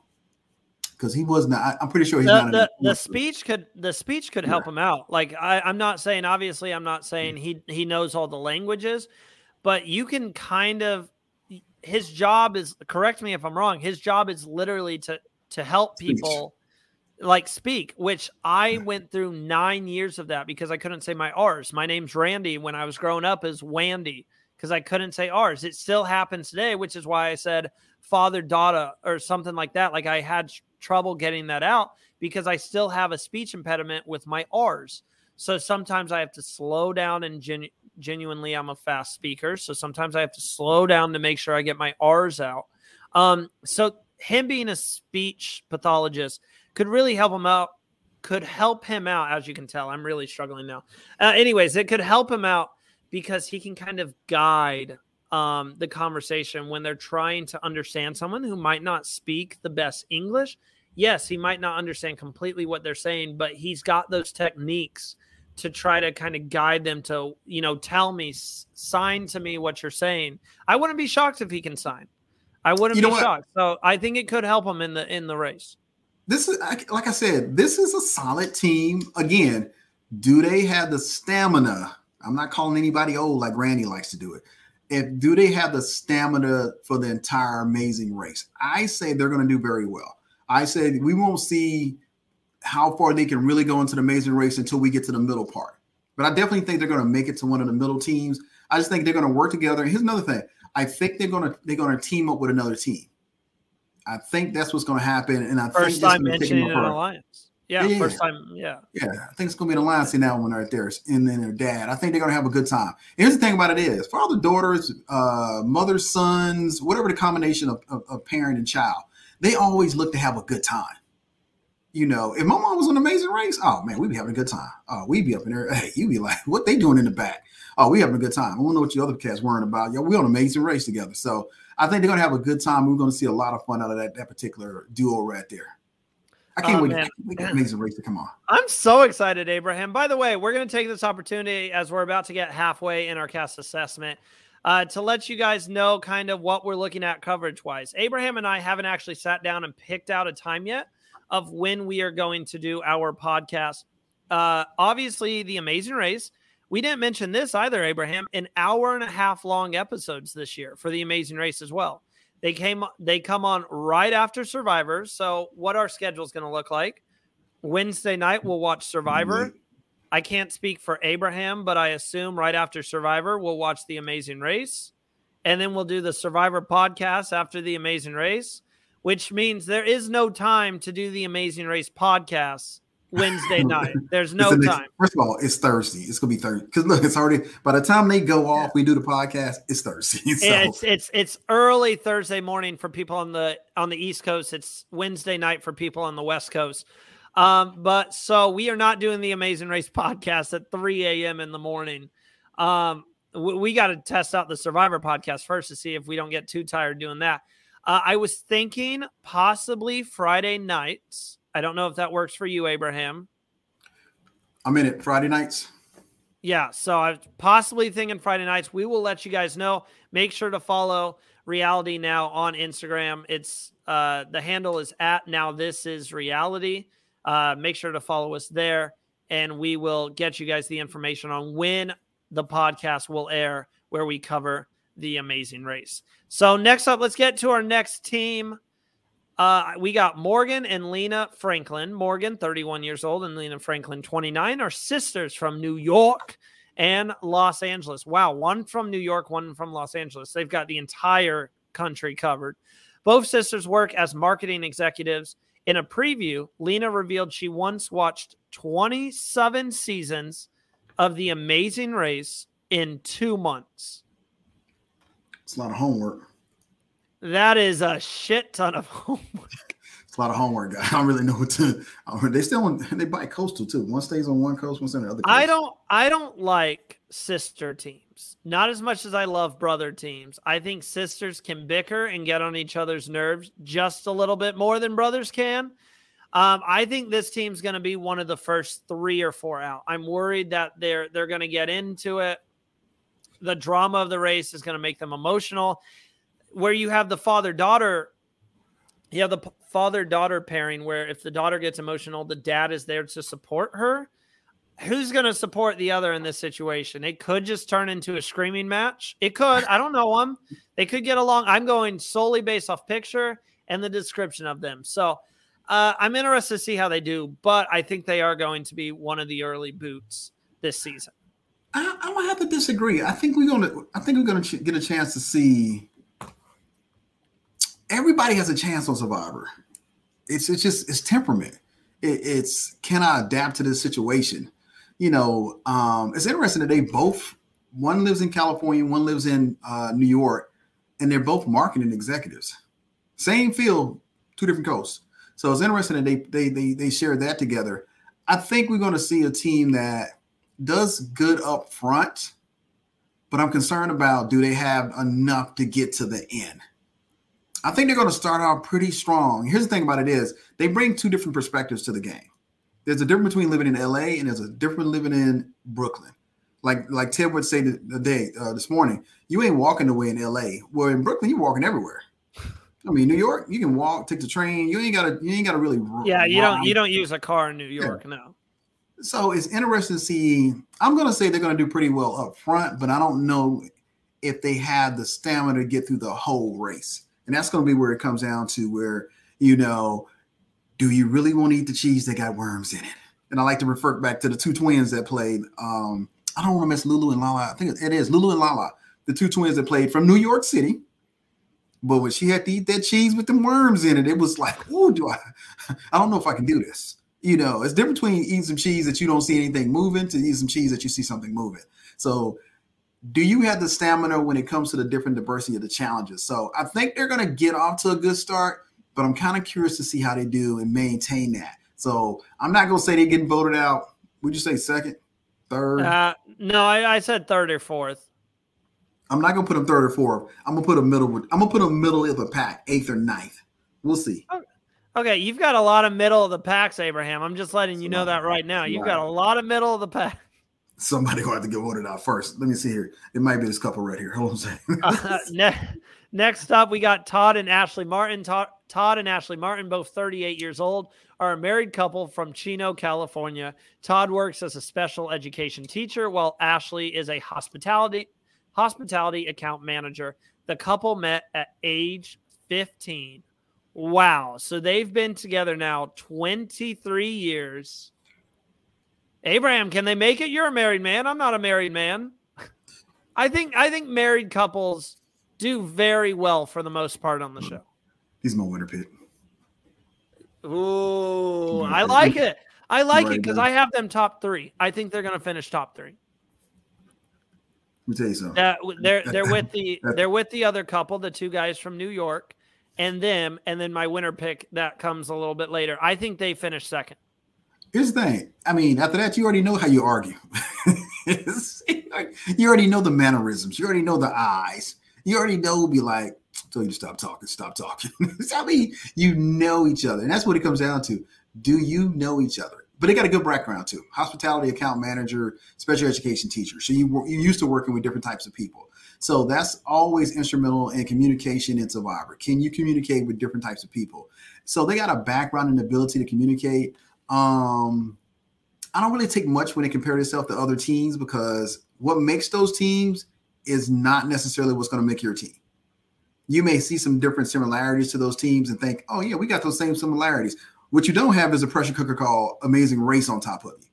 because he was not. I'm pretty sure he's the, not. The, the speech could the speech could help yeah. him out. Like I, I'm not saying obviously I'm not saying he he knows all the languages, but you can kind of his job is correct me if I'm wrong. His job is literally to to help people like speak, which I went through nine years of that because I couldn't say my R's. My name's Randy when I was growing up is Wandy because I couldn't say R's. It still happens today, which is why I said father daughter or something like that. Like I had trouble getting that out because I still have a speech impediment with my R's. So sometimes I have to slow down and genu- genuinely I'm a fast speaker. So sometimes I have to slow down to make sure I get my R's out. Um, so him being a speech pathologist could really help him out. Could help him out, as you can tell. I'm really struggling now. Uh, anyways, it could help him out because he can kind of guide um, the conversation when they're trying to understand someone who might not speak the best English. Yes, he might not understand completely what they're saying, but he's got those techniques to try to kind of guide them to, you know, tell me, sign to me what you're saying. I wouldn't be shocked if he can sign. I wouldn't you be shocked. So I think it could help him in the in the race. This is like I said, this is a solid team. Again, do they have the stamina? I'm not calling anybody old like Randy likes to do it if do they have the stamina for the entire amazing race? I say they're going to do very well. I say we won't see how far they can really go into the amazing race until we get to the middle part. But I definitely think they're going to make it to one of the middle teams. I just think they're going to work together. And here's another thing: I think they're going to they're going to team up with another team. I think that's what's going to happen. And I first think time mentioning an alliance. Yeah, yeah, first time. Yeah. Yeah. I think it's gonna be an alliance in that one right there. And then their dad. I think they're gonna have a good time. Here's the thing about it is father, daughters, uh, mother, sons, whatever the combination of, of, of, parent and child, they always look to have a good time. You know, if my mom was on amazing race, oh man, we'd be having a good time. Oh, we'd be up in there. Hey, you'd be like, what they doing in the back? Oh, we having a good time. I don't know what you other cats worrying about. Yo, we on amazing race together. So I think they're gonna have a good time. We're gonna see a lot of fun out of that, that particular duo right there. I can't oh, wait. Man. I can't Amazing Race to come on. I'm so excited, Abraham. By the way, we're going to take this opportunity as we're about to get halfway in our cast assessment uh, to let you guys know kind of what we're looking at coverage wise. Abraham and I haven't actually sat down and picked out a time yet of when we are going to do our podcast. Uh, obviously, the Amazing Race. We didn't mention this either, Abraham. An hour and a half long episodes this year for the Amazing Race as well. They came they come on right after Survivor. So what our schedule is going to look like. Wednesday night we'll watch Survivor. I can't speak for Abraham, but I assume right after Survivor we'll watch The Amazing Race. And then we'll do the Survivor podcast after The Amazing Race, which means there is no time to do the Amazing Race podcast Wednesday night. There's no the time. First of all, it's Thursday. It's gonna be Thursday because look, it's already by the time they go off, we do the podcast. It's Thursday. So. It's it's it's early Thursday morning for people on the on the East Coast. It's Wednesday night for people on the West Coast. Um, but so we are not doing the Amazing Race podcast at 3 a.m. in the morning. Um, we, we got to test out the Survivor podcast first to see if we don't get too tired doing that. Uh, I was thinking possibly Friday nights I don't know if that works for you, Abraham. I'm in it Friday nights. Yeah, so I'm possibly thinking Friday nights. We will let you guys know. Make sure to follow Reality Now on Instagram. It's uh, the handle is at Now This Is Reality. Uh, make sure to follow us there, and we will get you guys the information on when the podcast will air, where we cover the amazing race. So next up, let's get to our next team. Uh, we got Morgan and Lena Franklin. Morgan, 31 years old, and Lena Franklin, 29, are sisters from New York and Los Angeles. Wow, one from New York, one from Los Angeles. They've got the entire country covered. Both sisters work as marketing executives. In a preview, Lena revealed she once watched 27 seasons of The Amazing Race in two months. It's a lot of homework. That is a shit ton of homework. It's a lot of homework, guys. I don't really know what to. They still they buy coastal too. One stays on one coast, one's on the other. Coast. I don't. I don't like sister teams. Not as much as I love brother teams. I think sisters can bicker and get on each other's nerves just a little bit more than brothers can. Um, I think this team's going to be one of the first three or four out. I'm worried that they're they're going to get into it. The drama of the race is going to make them emotional. Where you have the father daughter, you have the father daughter pairing where if the daughter gets emotional, the dad is there to support her. Who's going to support the other in this situation? It could just turn into a screaming match. It could. I don't know them. They could get along. I'm going solely based off picture and the description of them. So uh, I'm interested to see how they do, but I think they are going to be one of the early boots this season. I, I don't have to disagree. I think we're gonna. I think we're gonna ch- get a chance to see. Everybody has a chance on Survivor. It's it's just it's temperament. It, it's can I adapt to this situation? You know, um, it's interesting that they both. One lives in California, one lives in uh, New York, and they're both marketing executives. Same field, two different coasts. So it's interesting that they they they they shared that together. I think we're going to see a team that does good up front, but I'm concerned about do they have enough to get to the end. I think they're going to start out pretty strong. Here's the thing about it is they bring two different perspectives to the game. There's a difference between living in LA and there's a different living in Brooklyn. Like like Ted would say the, day uh, this morning, you ain't walking away in LA. Well, in Brooklyn, you're walking everywhere. I mean, New York, you can walk, take the train. You ain't gotta, you ain't gotta really. Yeah, you don't, you don't use a car in New York, yeah. no. So it's interesting to see. I'm gonna say they're gonna do pretty well up front, but I don't know if they have the stamina to get through the whole race, and that's gonna be where it comes down to where you know, do you really want to eat the cheese that got worms in it? And I like to refer back to the two twins that played. Um, I don't want to miss Lulu and Lala. I think it is Lulu and Lala, the two twins that played from New York City but when she had to eat that cheese with the worms in it, it was like, oh, do I? I don't know if I can do this. You know, it's different between eating some cheese that you don't see anything moving to eating some cheese that you see something moving. So, do you have the stamina when it comes to the different diversity of the challenges? So, I think they're going to get off to a good start, but I'm kind of curious to see how they do and maintain that. So, I'm not going to say they're getting voted out. Would you say second, third? Uh, no, I, I said third or fourth. I'm not gonna put them third or fourth. I'm gonna put a middle. I'm gonna put a middle of the pack, eighth or ninth. We'll see. Okay. okay, you've got a lot of middle of the packs, Abraham. I'm just letting you know that right now. You've got a lot of middle of the pack. Somebody will have to get voted out first. Let me see here. It might be this couple right here. Hold on a second. uh, ne- next up, we got Todd and Ashley Martin. Todd, Todd and Ashley Martin, both 38 years old, are a married couple from Chino, California. Todd works as a special education teacher, while Ashley is a hospitality hospitality account manager. The couple met at age 15. Wow. So they've been together now 23 years. Abraham, can they make it? You're a married man. I'm not a married man. I think I think married couples do very well for the most part on the show. He's my winner pit. Ooh, I like it. I like it because I have them top three. I think they're going to finish top three. Let me tell you something. That, they're they're with the they're with the other couple, the two guys from New York, and them, and then my winner pick that comes a little bit later. I think they finish second. Here's the thing. I mean, after that, you already know how you argue. you already know the mannerisms. You already know the eyes. You already know. Be like, tell you to stop talking. Stop talking. I mean, you know each other, and that's what it comes down to. Do you know each other? but they got a good background too. Hospitality account manager, special education teacher. So you you're used to working with different types of people. So that's always instrumental in communication in Survivor. Can you communicate with different types of people? So they got a background and ability to communicate. Um, I don't really take much when it compares itself to other teams because what makes those teams is not necessarily what's going to make your team. You may see some different similarities to those teams and think, oh, yeah, we got those same similarities. What you don't have is a pressure cooker called Amazing Race on top of you.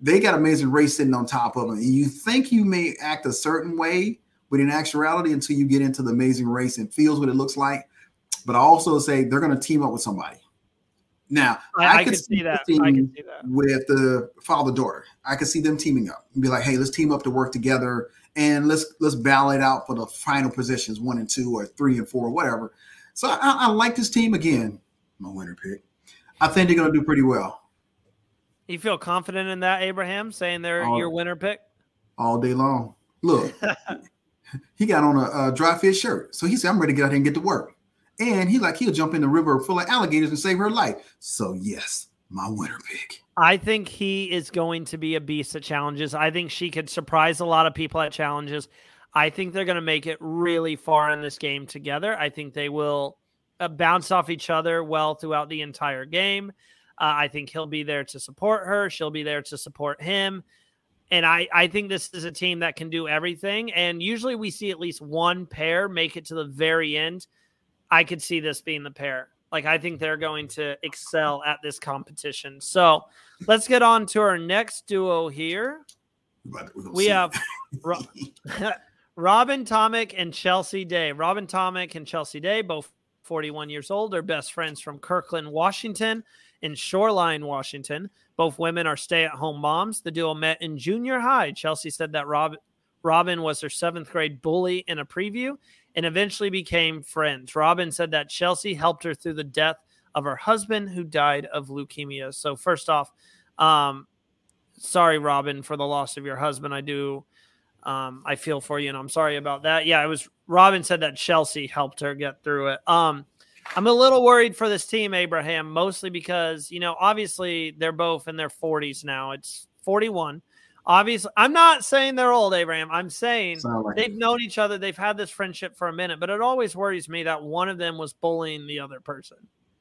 They got Amazing Race sitting on top of them. And you think you may act a certain way, but in actuality, until you get into the Amazing Race and feels what it looks like. But I also say they're going to team up with somebody. Now, I, I, I can see that. I can see that with the father daughter. I could see them teaming up and be like, "Hey, let's team up to work together and let's let's battle it out for the final positions, one and two, or three and four, or whatever." So I, I like this team again. My winner pick. I think they're going to do pretty well. You feel confident in that, Abraham, saying they're all, your winner pick all day long. Look, he got on a, a dry fish shirt, so he said, "I'm ready to get out here and get to work." And he like he'll jump in the river full of alligators and save her life. So yes, my winner pick. I think he is going to be a beast at challenges. I think she could surprise a lot of people at challenges. I think they're going to make it really far in this game together. I think they will uh, bounce off each other well throughout the entire game. Uh, I think he'll be there to support her. She'll be there to support him. And I, I think this is a team that can do everything. And usually we see at least one pair make it to the very end. I could see this being the pair. Like I think they're going to excel at this competition. So let's get on to our next duo here. We have Robin Tomich and Chelsea Day. Robin Tomich and Chelsea Day, both 41 years old, are best friends from Kirkland, Washington, and Shoreline, Washington. Both women are stay-at-home moms. The duo met in junior high. Chelsea said that Rob, Robin was her seventh grade bully in a preview, and eventually became friends. Robin said that Chelsea helped her through the death of her husband who died of leukemia. So first off, um, sorry, Robin, for the loss of your husband. I do. Um, I feel for you, and I'm sorry about that. Yeah, it was Robin said that Chelsea helped her get through it. Um, I'm a little worried for this team, Abraham, mostly because you know, obviously they're both in their 40s now. It's 41 obviously i'm not saying they're old abraham i'm saying like they've it. known each other they've had this friendship for a minute but it always worries me that one of them was bullying the other person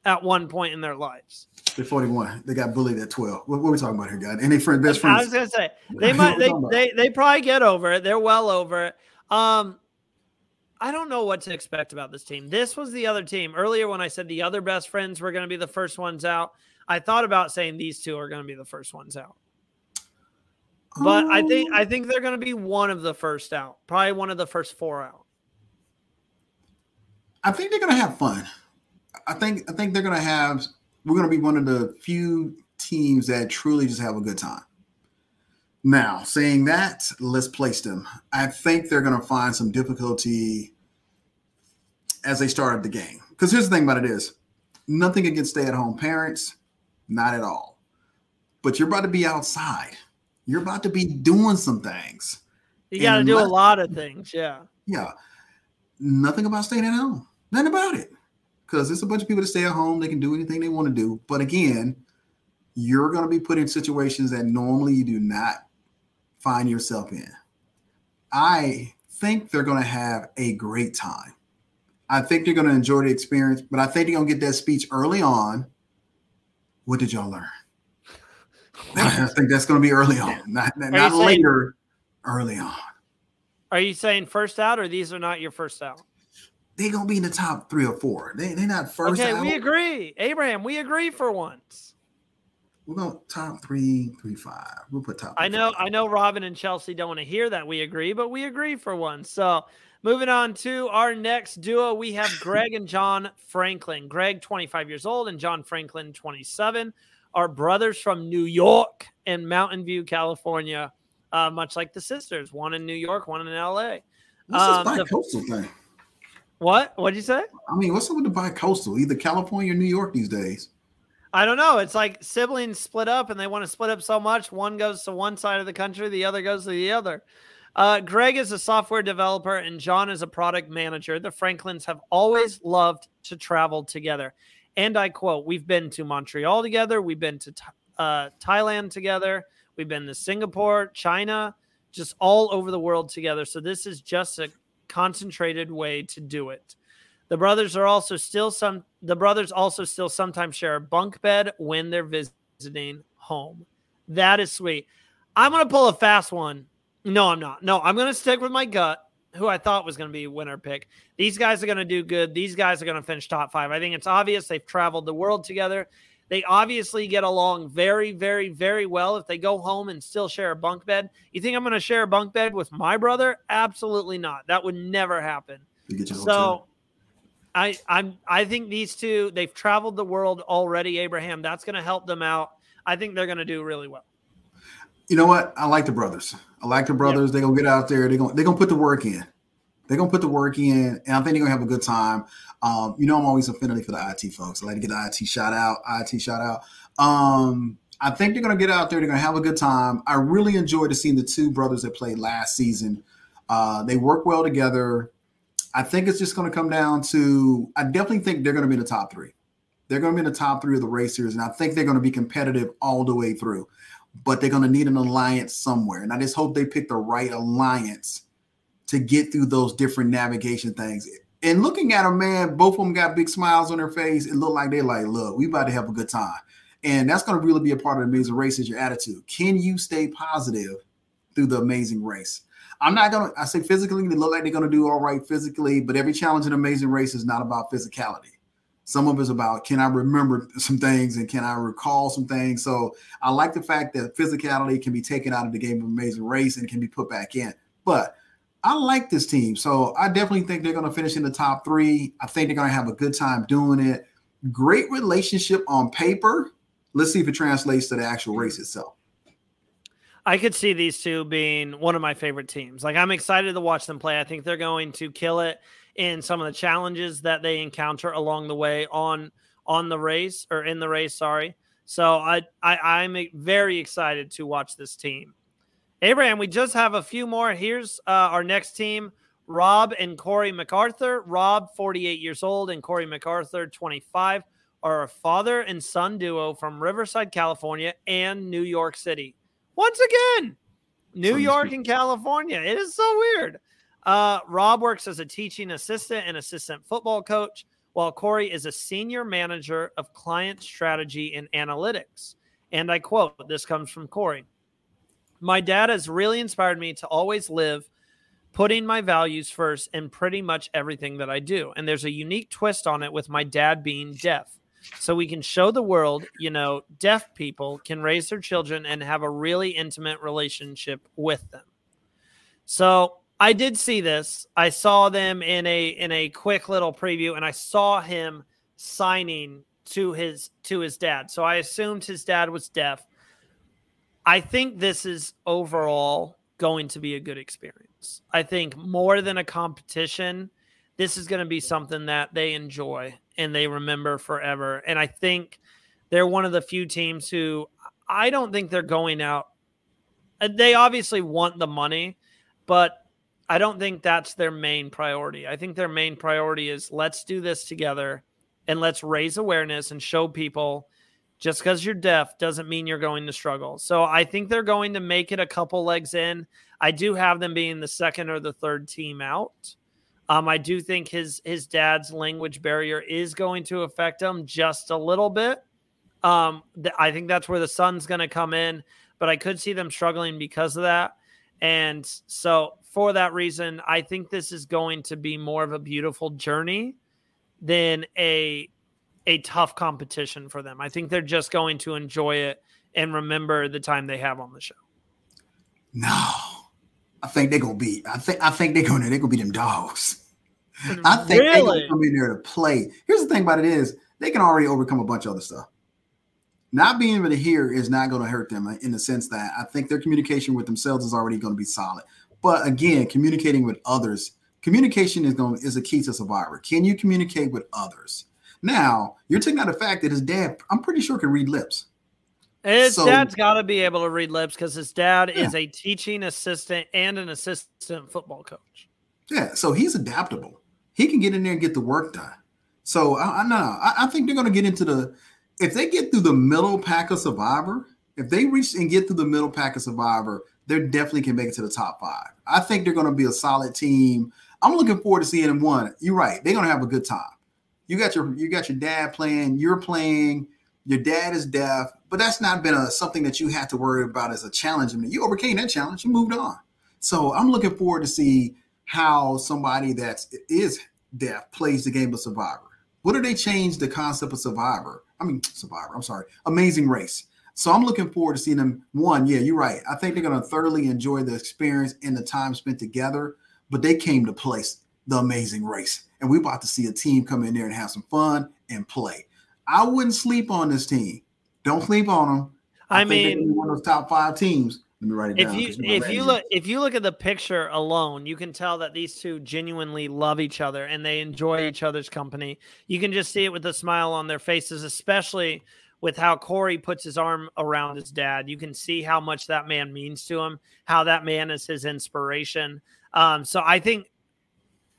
at one point in their lives they're 41 they got bullied at 12 what, what are we talking about here guys and they friend best friends i was gonna say they might they, they they probably get over it they're well over it um I don't know what to expect about this team. This was the other team. Earlier, when I said the other best friends were going to be the first ones out, I thought about saying these two are going to be the first ones out. But I think oh. I think they're going to be one of the first out, probably one of the first four out. I think they're going to have fun. I think I think they're going to have. We're going to be one of the few teams that truly just have a good time. Now, saying that, let's place them. I think they're going to find some difficulty as they started the game. Because here's the thing about it is, nothing against stay-at-home parents, not at all. But you're about to be outside you're about to be doing some things. You got to do a lot of things. Yeah. Yeah. Nothing about staying at home. Nothing about it. Because there's a bunch of people that stay at home. They can do anything they want to do. But again, you're going to be put in situations that normally you do not find yourself in. I think they're going to have a great time. I think they're going to enjoy the experience, but I think they're going to get that speech early on. What did y'all learn? I think that's going to be early on, not, not later. early on. Are you saying first out, or these are not your first out? They're gonna be in the top three or four. They they're not first. Okay, out. we agree, Abraham. We agree for once. We're going top three, three, five. We'll put top. I know, five. I know. Robin and Chelsea don't want to hear that we agree, but we agree for once. So moving on to our next duo, we have Greg and John Franklin. Greg, 25 years old, and John Franklin, 27 are brothers from New York and Mountain View, California, uh, much like the sisters, one in New York, one in LA. What's um, this bi-coastal the, thing? What? What'd you say? I mean, what's up with the bi-coastal? Either California or New York these days. I don't know. It's like siblings split up and they want to split up so much. One goes to one side of the country, the other goes to the other. Uh, Greg is a software developer and John is a product manager. The Franklins have always loved to travel together. And I quote, We've been to Montreal together. We've been to uh, Thailand together. We've been to Singapore, China, just all over the world together. So this is just a concentrated way to do it. The brothers are also still some, the brothers also still sometimes share a bunk bed when they're visiting home. That is sweet. I'm going to pull a fast one. No, I'm not. No, I'm going to stick with my gut. Who I thought was going to be winner pick. These guys are going to do good. These guys are going to finish top five. I think it's obvious they've traveled the world together. They obviously get along very, very, very well. If they go home and still share a bunk bed, you think I'm going to share a bunk bed with my brother? Absolutely not. That would never happen. So, I I'm I think these two they've traveled the world already. Abraham, that's going to help them out. I think they're going to do really well. You know what? I like the brothers. I like the brothers. Yep. They're gonna get out there. They're gonna they're gonna put the work in. They're gonna put the work in, and I think they're gonna have a good time. Um, you know, I'm always affinity for the IT folks. I like to get the IT shout out, IT shout out. Um, I think they're gonna get out there. They're gonna have a good time. I really enjoyed seeing the two brothers that played last season. Uh, they work well together. I think it's just going to come down to. I definitely think they're going to be in the top three. They're going to be in the top three of the racers, and I think they're going to be competitive all the way through but they're going to need an alliance somewhere. And I just hope they pick the right alliance to get through those different navigation things. And looking at them, man, both of them got big smiles on their face. It looked like they're like, look, we about to have a good time. And that's going to really be a part of the amazing race is your attitude. Can you stay positive through the amazing race? I'm not gonna I say physically, they look like they're gonna do all right physically, but every challenge in amazing race is not about physicality. Some of it's about can I remember some things and can I recall some things. So I like the fact that physicality can be taken out of the game of Amazing Race and can be put back in. But I like this team. So I definitely think they're going to finish in the top three. I think they're going to have a good time doing it. Great relationship on paper. Let's see if it translates to the actual race itself. I could see these two being one of my favorite teams. Like I'm excited to watch them play. I think they're going to kill it in some of the challenges that they encounter along the way on on the race or in the race. Sorry. So I, I I'm very excited to watch this team. Abraham, we just have a few more. Here's uh, our next team: Rob and Corey McArthur. Rob, 48 years old, and Corey McArthur, 25, are a father and son duo from Riverside, California, and New York City. Once again, New York and California. It is so weird. Uh, Rob works as a teaching assistant and assistant football coach, while Corey is a senior manager of client strategy and analytics. And I quote this comes from Corey My dad has really inspired me to always live putting my values first in pretty much everything that I do. And there's a unique twist on it with my dad being deaf. So we can show the world, you know, deaf people can raise their children and have a really intimate relationship with them. So I did see this. I saw them in a in a quick little preview, and I saw him signing to his to his dad. So I assumed his dad was deaf. I think this is overall going to be a good experience. I think more than a competition, this is going to be something that they enjoy and they remember forever. And I think they're one of the few teams who I don't think they're going out. Uh, they obviously want the money, but I don't think that's their main priority. I think their main priority is let's do this together and let's raise awareness and show people just because you're deaf doesn't mean you're going to struggle. So I think they're going to make it a couple legs in. I do have them being the second or the third team out. Um, I do think his his dad's language barrier is going to affect him just a little bit. Um, th- I think that's where the sun's going to come in, but I could see them struggling because of that. And so for that reason, I think this is going to be more of a beautiful journey than a a tough competition for them. I think they're just going to enjoy it and remember the time they have on the show. No, I think they're gonna be. I think I think they're gonna they're gonna be them dogs. I think really? they're gonna come in there to play. Here's the thing about it is they can already overcome a bunch of other stuff. Not being able to hear is not going to hurt them in the sense that I think their communication with themselves is already going to be solid. But again, communicating with others, communication is going is a key to survivor. Can you communicate with others? Now, you're taking out the fact that his dad, I'm pretty sure, can read lips. His so, dad's got to be able to read lips because his dad yeah. is a teaching assistant and an assistant football coach. Yeah, so he's adaptable. He can get in there and get the work done. So I, I know I, I think they're going to get into the if they get through the middle pack of Survivor. If they reach and get through the middle pack of Survivor, they definitely can make it to the top five. I think they're going to be a solid team. I'm looking forward to seeing them one. You're right. They're going to have a good time. You got your you got your dad playing. You're playing. Your dad is deaf, but that's not been a something that you had to worry about as a challenge. I mean, you overcame that challenge. You moved on. So I'm looking forward to see how somebody that is deaf plays the game of Survivor. What do they change the concept of Survivor? I mean, Survivor. I'm sorry, Amazing Race. So I'm looking forward to seeing them. One, yeah, you're right. I think they're going to thoroughly enjoy the experience and the time spent together. But they came to place the Amazing Race, and we're about to see a team come in there and have some fun and play. I wouldn't sleep on this team. Don't sleep on them. I, I mean, one of those top five teams. Let me write it if down. You, if you look if you look at the picture alone, you can tell that these two genuinely love each other and they enjoy each other's company. You can just see it with the smile on their faces, especially with how Corey puts his arm around his dad. You can see how much that man means to him, how that man is his inspiration. Um, so I think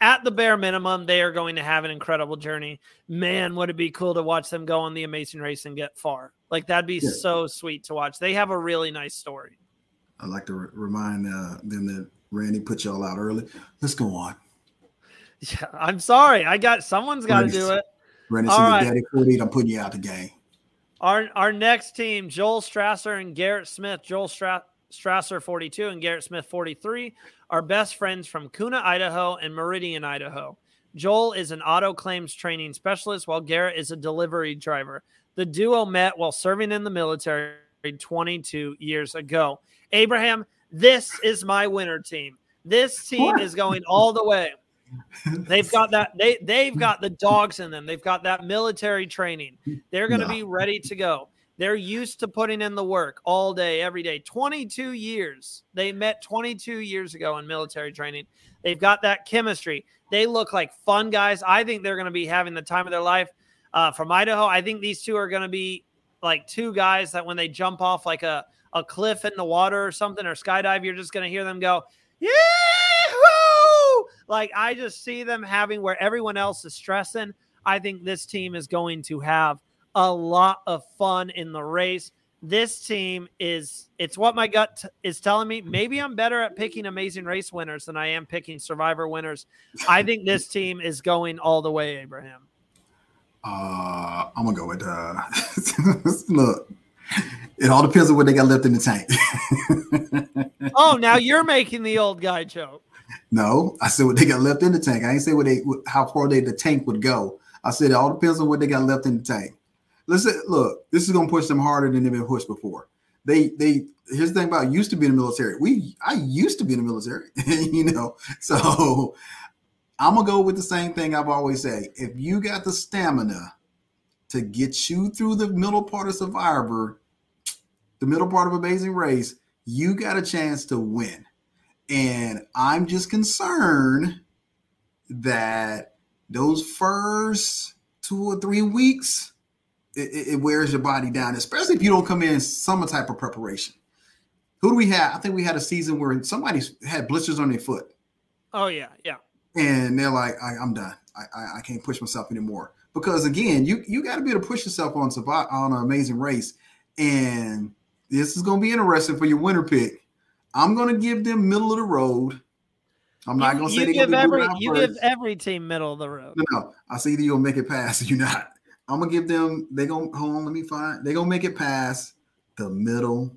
at the bare minimum, they are going to have an incredible journey. Man, would it be cool to watch them go on the amazing race and get far? Like that'd be yeah. so sweet to watch. They have a really nice story. I'd like to re- remind uh, them that Randy put y'all out early. Let's go on. Yeah, I'm sorry. I got someone's got to do it. Randy right. Daddy 48, I'm putting you out the game. Our our next team, Joel Strasser and Garrett Smith. Joel Stra- Strasser 42 and Garrett Smith 43 are best friends from Kuna, Idaho and Meridian, Idaho. Joel is an auto claims training specialist while Garrett is a delivery driver. The duo met while serving in the military 22 years ago. Abraham, this is my winner team. This team what? is going all the way. They've got that they they've got the dogs in them. They've got that military training. They're going to no. be ready to go. They're used to putting in the work all day, every day. 22 years. They met 22 years ago in military training. They've got that chemistry. They look like fun guys. I think they're going to be having the time of their life. Uh, from Idaho, I think these two are going to be like two guys that when they jump off like a a cliff in the water or something or skydive, you're just going to hear them go, yeah, like I just see them having where everyone else is stressing. I think this team is going to have a lot of fun in the race. This team is it's what my gut t- is telling me. Maybe I'm better at picking amazing race winners than I am picking survivor winners. I think this team is going all the way, Abraham. Uh, I'm gonna go with uh look. It all depends on what they got left in the tank. oh, now you're making the old guy joke. No, I said what they got left in the tank. I ain't say what they how far they the tank would go. I said it all depends on what they got left in the tank. Listen, look, this is gonna push them harder than they've been pushed before. They they here's the thing about used to be in the military. We I used to be in the military, you know. So I'm gonna go with the same thing I've always say. If you got the stamina to get you through the middle part of Survivor, the middle part of Amazing Race, you got a chance to win. And I'm just concerned that those first two or three weeks, it, it, wears your body down, especially if you don't come in some type of preparation. Who do we have? I think we had a season where somebody had blisters on their foot. Oh yeah, yeah. And they're like, I, am done. I, I, I, can't push myself anymore. Because again, you you got to be able to push yourself on on an amazing race. And this is going to be interesting for your winter pick I'm going to give them middle of the road. I'm not going to say you give every you first. give every team middle of the road. No, no. I see that you'll make it past. You're not. I'm gonna give them. They gonna hold on. Let me find. They gonna make it past the middle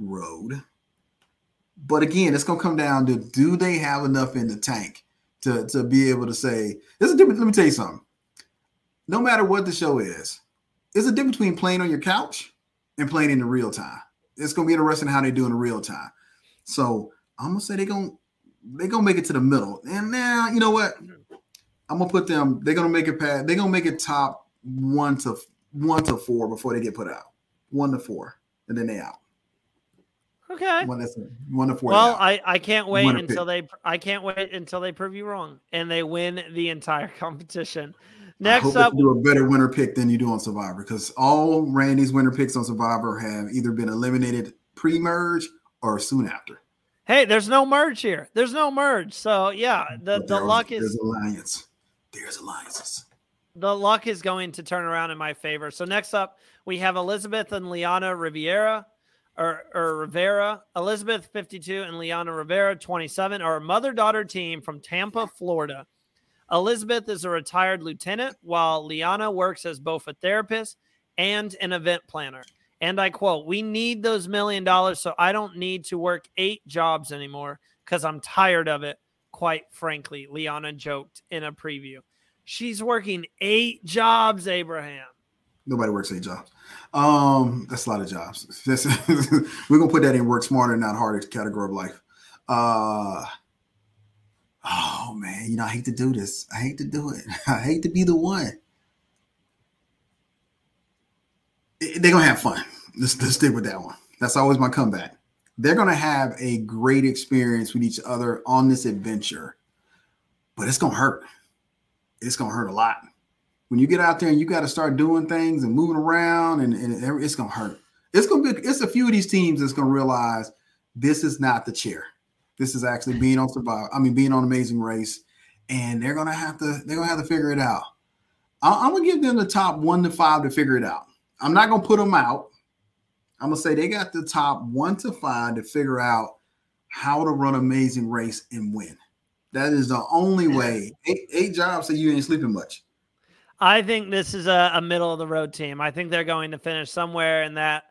road. But again, it's gonna come down to do they have enough in the tank to to be able to say there's a difference. Let me tell you something. No matter what the show is, there's a difference between playing on your couch and playing in the real time it's gonna be interesting how they do in real time. So I'm gonna say they're gonna they're gonna make it to the middle. And now you know what? I'm gonna put them. They're gonna make it past. They're gonna make it top one to one to four before they get put out. One to four, and then they out. Okay. One, to, one to four. Well, I, I can't wait until pick. they I can't wait until they prove you wrong and they win the entire competition. Next up, do a better winner pick than you do on Survivor because all Randy's winner picks on Survivor have either been eliminated pre-merge or soon after. Hey, there's no merge here. There's no merge. So yeah, the, the luck is there's alliance. There's alliances. The luck is going to turn around in my favor. So next up, we have Elizabeth and Liana Riviera. Or, or Rivera, Elizabeth 52 and Liana Rivera 27 are a mother daughter team from Tampa, Florida. Elizabeth is a retired lieutenant, while Liana works as both a therapist and an event planner. And I quote, We need those million dollars, so I don't need to work eight jobs anymore because I'm tired of it. quite frankly, Liana joked in a preview. She's working eight jobs, Abraham. Nobody works eight jobs. Um, that's a lot of jobs. we're gonna put that in work smarter, not harder category of life. Uh oh man, you know, I hate to do this. I hate to do it. I hate to be the one. They're gonna have fun. Let's, let's stick with that one. That's always my comeback. They're gonna have a great experience with each other on this adventure, but it's gonna hurt. It's gonna hurt a lot when you get out there and you got to start doing things and moving around and, and it's gonna hurt. It's gonna be it's a few of these teams that's gonna realize this is not the chair. This is actually being on survival. I mean, being on Amazing Race, and they're gonna have to they're gonna have to figure it out. I, am gonna give them the top one to five to figure it out. I'm not gonna put them out. I'm gonna say they got the top one to five to figure out how to run Amazing Race and win. That is the only way. Eight, eight jobs so you ain't sleeping much. I think this is a, a middle of the road team. I think they're going to finish somewhere in that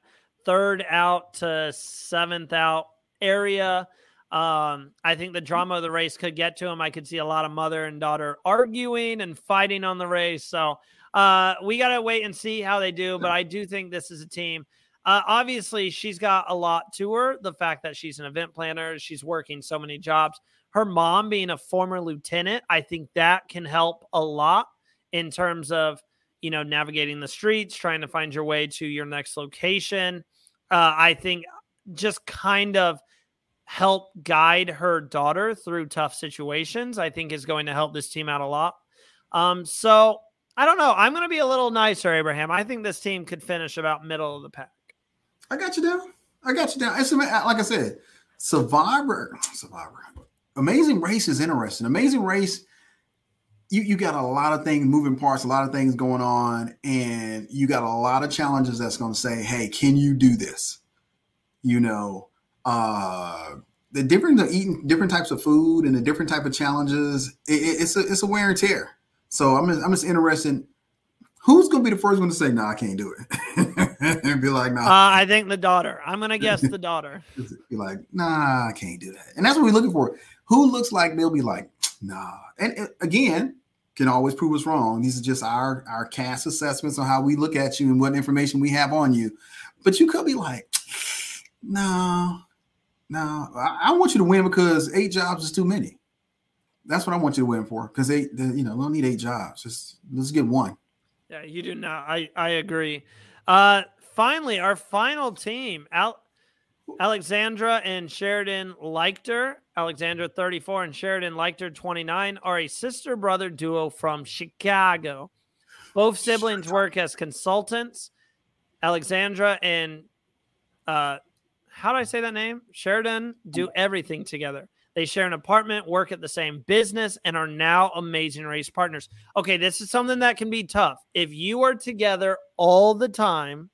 third out to seventh out area. Um, I think the drama of the race could get to him. I could see a lot of mother and daughter arguing and fighting on the race. So uh, we got to wait and see how they do. But I do think this is a team. Uh, obviously, she's got a lot to her. The fact that she's an event planner, she's working so many jobs. Her mom being a former lieutenant, I think that can help a lot in terms of you know navigating the streets, trying to find your way to your next location. Uh, I think just kind of help guide her daughter through tough situations. I think is going to help this team out a lot. Um, so I don't know. I'm going to be a little nicer, Abraham. I think this team could finish about middle of the pack. I got you down. I got you down. It's like I said, Survivor, Survivor, Amazing Race is interesting. Amazing Race you you got a lot of things moving parts, a lot of things going on, and you got a lot of challenges that's going to say, "Hey, can you do this?" You know, uh, the difference of eating different types of food and the different type of challenges. It, it's a it's a wear and tear. So I'm just, I'm just interested. Who's going to be the first one to say, "No, nah, I can't do it," and be like, "No." Nah. Uh, I think the daughter. I'm going to guess the daughter. be like, "Nah, I can't do that," and that's what we're looking for. Who looks like they'll be like, "Nah," and again, can always prove us wrong. These are just our our cast assessments on how we look at you and what information we have on you. But you could be like, no, no, I, I want you to win because eight jobs is too many. That's what I want you to win for because they, you know, we don't need eight jobs. Just let's get one. Yeah, you do not. I I agree. Uh, finally, our final team, Al- Alexandra and Sheridan Leichter, Alexandra 34 and Sheridan Leichter 29, are a sister brother duo from Chicago. Both siblings work as consultants. Alexandra and uh, how do I say that name? Sheridan do everything together. They share an apartment, work at the same business, and are now amazing race partners. Okay, this is something that can be tough. If you are together all the time,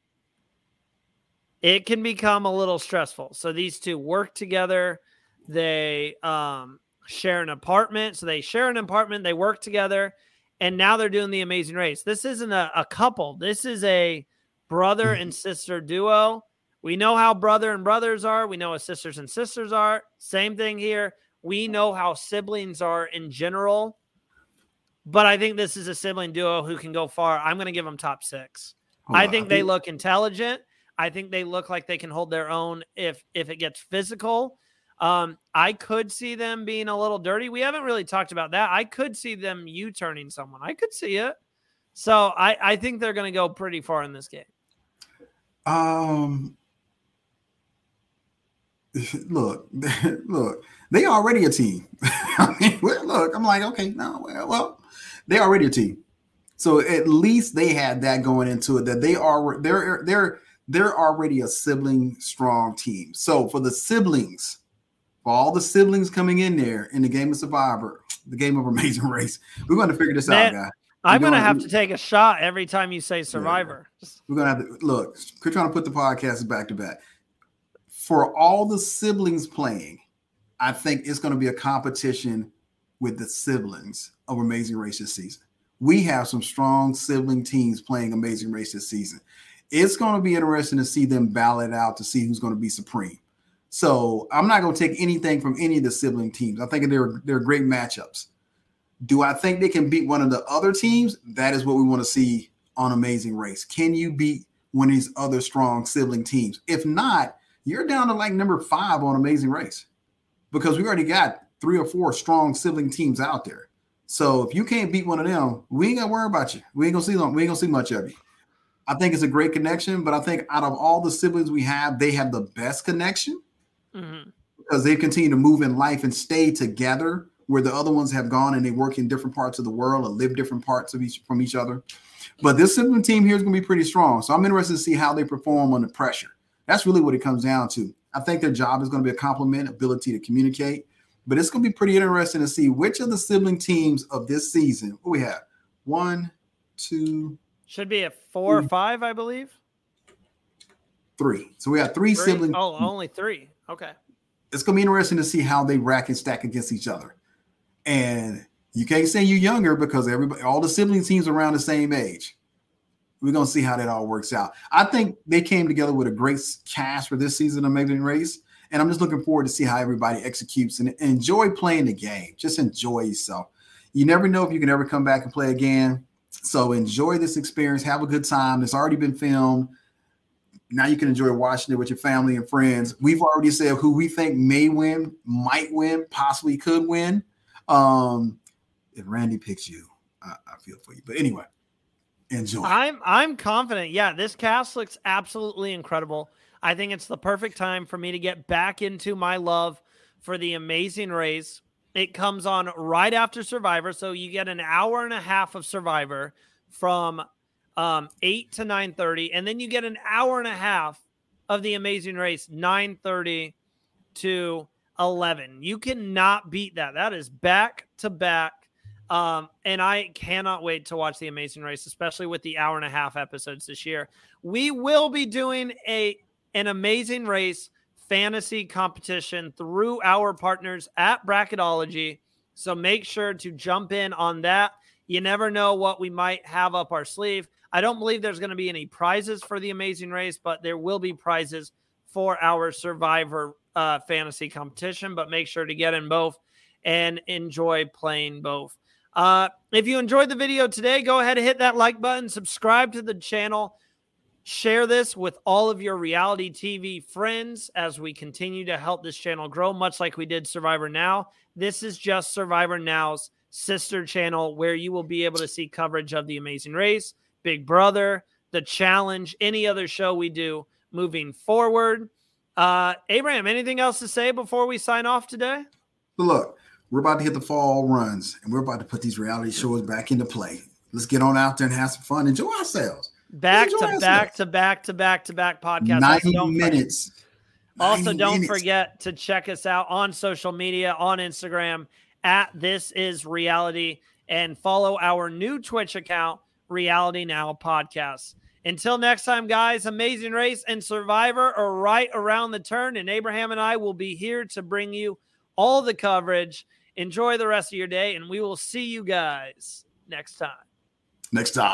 it can become a little stressful. So these two work together. They um, share an apartment. So they share an apartment. They work together, and now they're doing the Amazing Race. This isn't a, a couple. This is a brother and sister duo. We know how brother and brothers are. We know how sisters and sisters are. Same thing here. We know how siblings are in general. But I think this is a sibling duo who can go far. I'm going to give them top six. I think they look intelligent. I think they look like they can hold their own if if it gets physical. Um, I could see them being a little dirty. We haven't really talked about that. I could see them U turning someone. I could see it. So I, I think they're going to go pretty far in this game. Um, look, look, they already a team. I mean, look, I'm like, okay, no, well, well, they already a team. So at least they had that going into it that they are they're they're they're already a sibling strong team. So for the siblings, for all the siblings coming in there in the game of Survivor, the game of Amazing Race, we're going to figure this Man, out, guys. I'm going to have to take a shot every time you say Survivor. Yeah, we're going to have to look. We're trying to put the podcast back to back. For all the siblings playing, I think it's going to be a competition with the siblings of Amazing Race this season. We have some strong sibling teams playing Amazing Race this season it's going to be interesting to see them battle it out to see who's going to be supreme. So I'm not going to take anything from any of the sibling teams. I think they're they're great matchups. Do I think they can beat one of the other teams? That is what we want to see on Amazing Race. Can you beat one of these other strong sibling teams? If not, you're down to like number five on Amazing Race because we already got three or four strong sibling teams out there. So if you can't beat one of them, we ain't gonna worry about you. We ain't gonna see them. We ain't gonna see much of you. I think it's a great connection, but I think out of all the siblings we have, they have the best connection mm-hmm. because they continue to move in life and stay together. Where the other ones have gone and they work in different parts of the world and live different parts of each from each other. But this sibling team here is going to be pretty strong. So I'm interested to see how they perform under pressure. That's really what it comes down to. I think their job is going to be a complement, ability to communicate. But it's going to be pretty interesting to see which of the sibling teams of this season. What we have? One, two. Should be a four three. or five, I believe. Three. So we have three, three? siblings. Oh, only three. Okay. It's going to be interesting to see how they rack and stack against each other. And you can't say you're younger because everybody, all the sibling teams around the same age. We're gonna see how that all works out. I think they came together with a great cast for this season of Amazing Race, and I'm just looking forward to see how everybody executes and enjoy playing the game. Just enjoy yourself. You never know if you can ever come back and play again. So enjoy this experience. Have a good time. It's already been filmed. Now you can enjoy watching it with your family and friends. We've already said who we think may win, might win, possibly could win. Um, if Randy picks you, I, I feel for you. But anyway, enjoy. I'm I'm confident. Yeah, this cast looks absolutely incredible. I think it's the perfect time for me to get back into my love for the amazing race. It comes on right after Survivor, so you get an hour and a half of Survivor from um, eight to nine thirty, and then you get an hour and a half of the Amazing Race, nine thirty to eleven. You cannot beat that. That is back to back um, and I cannot wait to watch the Amazing Race, especially with the hour and a half episodes this year. We will be doing a an Amazing Race fantasy competition through our partners at Bracketology. So make sure to jump in on that. You never know what we might have up our sleeve. I don't believe there's going to be any prizes for the Amazing Race, but there will be prizes for our Survivor uh, fantasy competition. But make sure to get in both and enjoy playing both. Uh, if you enjoyed the video today, go ahead and hit that like button, subscribe to the channel, share this with all of your reality TV friends as we continue to help this channel grow, much like we did Survivor Now. This is just Survivor Now's sister channel where you will be able to see coverage of The Amazing Race, Big Brother, The Challenge, any other show we do moving forward. Uh, Abraham, anything else to say before we sign off today? Look, we're about to hit the fall runs and we're about to put these reality shows back into play. Let's get on out there and have some fun. Enjoy ourselves. Back enjoy to ourselves. back to back to back to back podcast. 90 also, minutes. also, don't minutes. forget to check us out on social media on Instagram at This Is Reality and follow our new Twitch account, Reality Now Podcast. Until next time, guys, Amazing Race and Survivor are right around the turn, and Abraham and I will be here to bring you all the coverage Enjoy the rest of your day, and we will see you guys next time. Next time.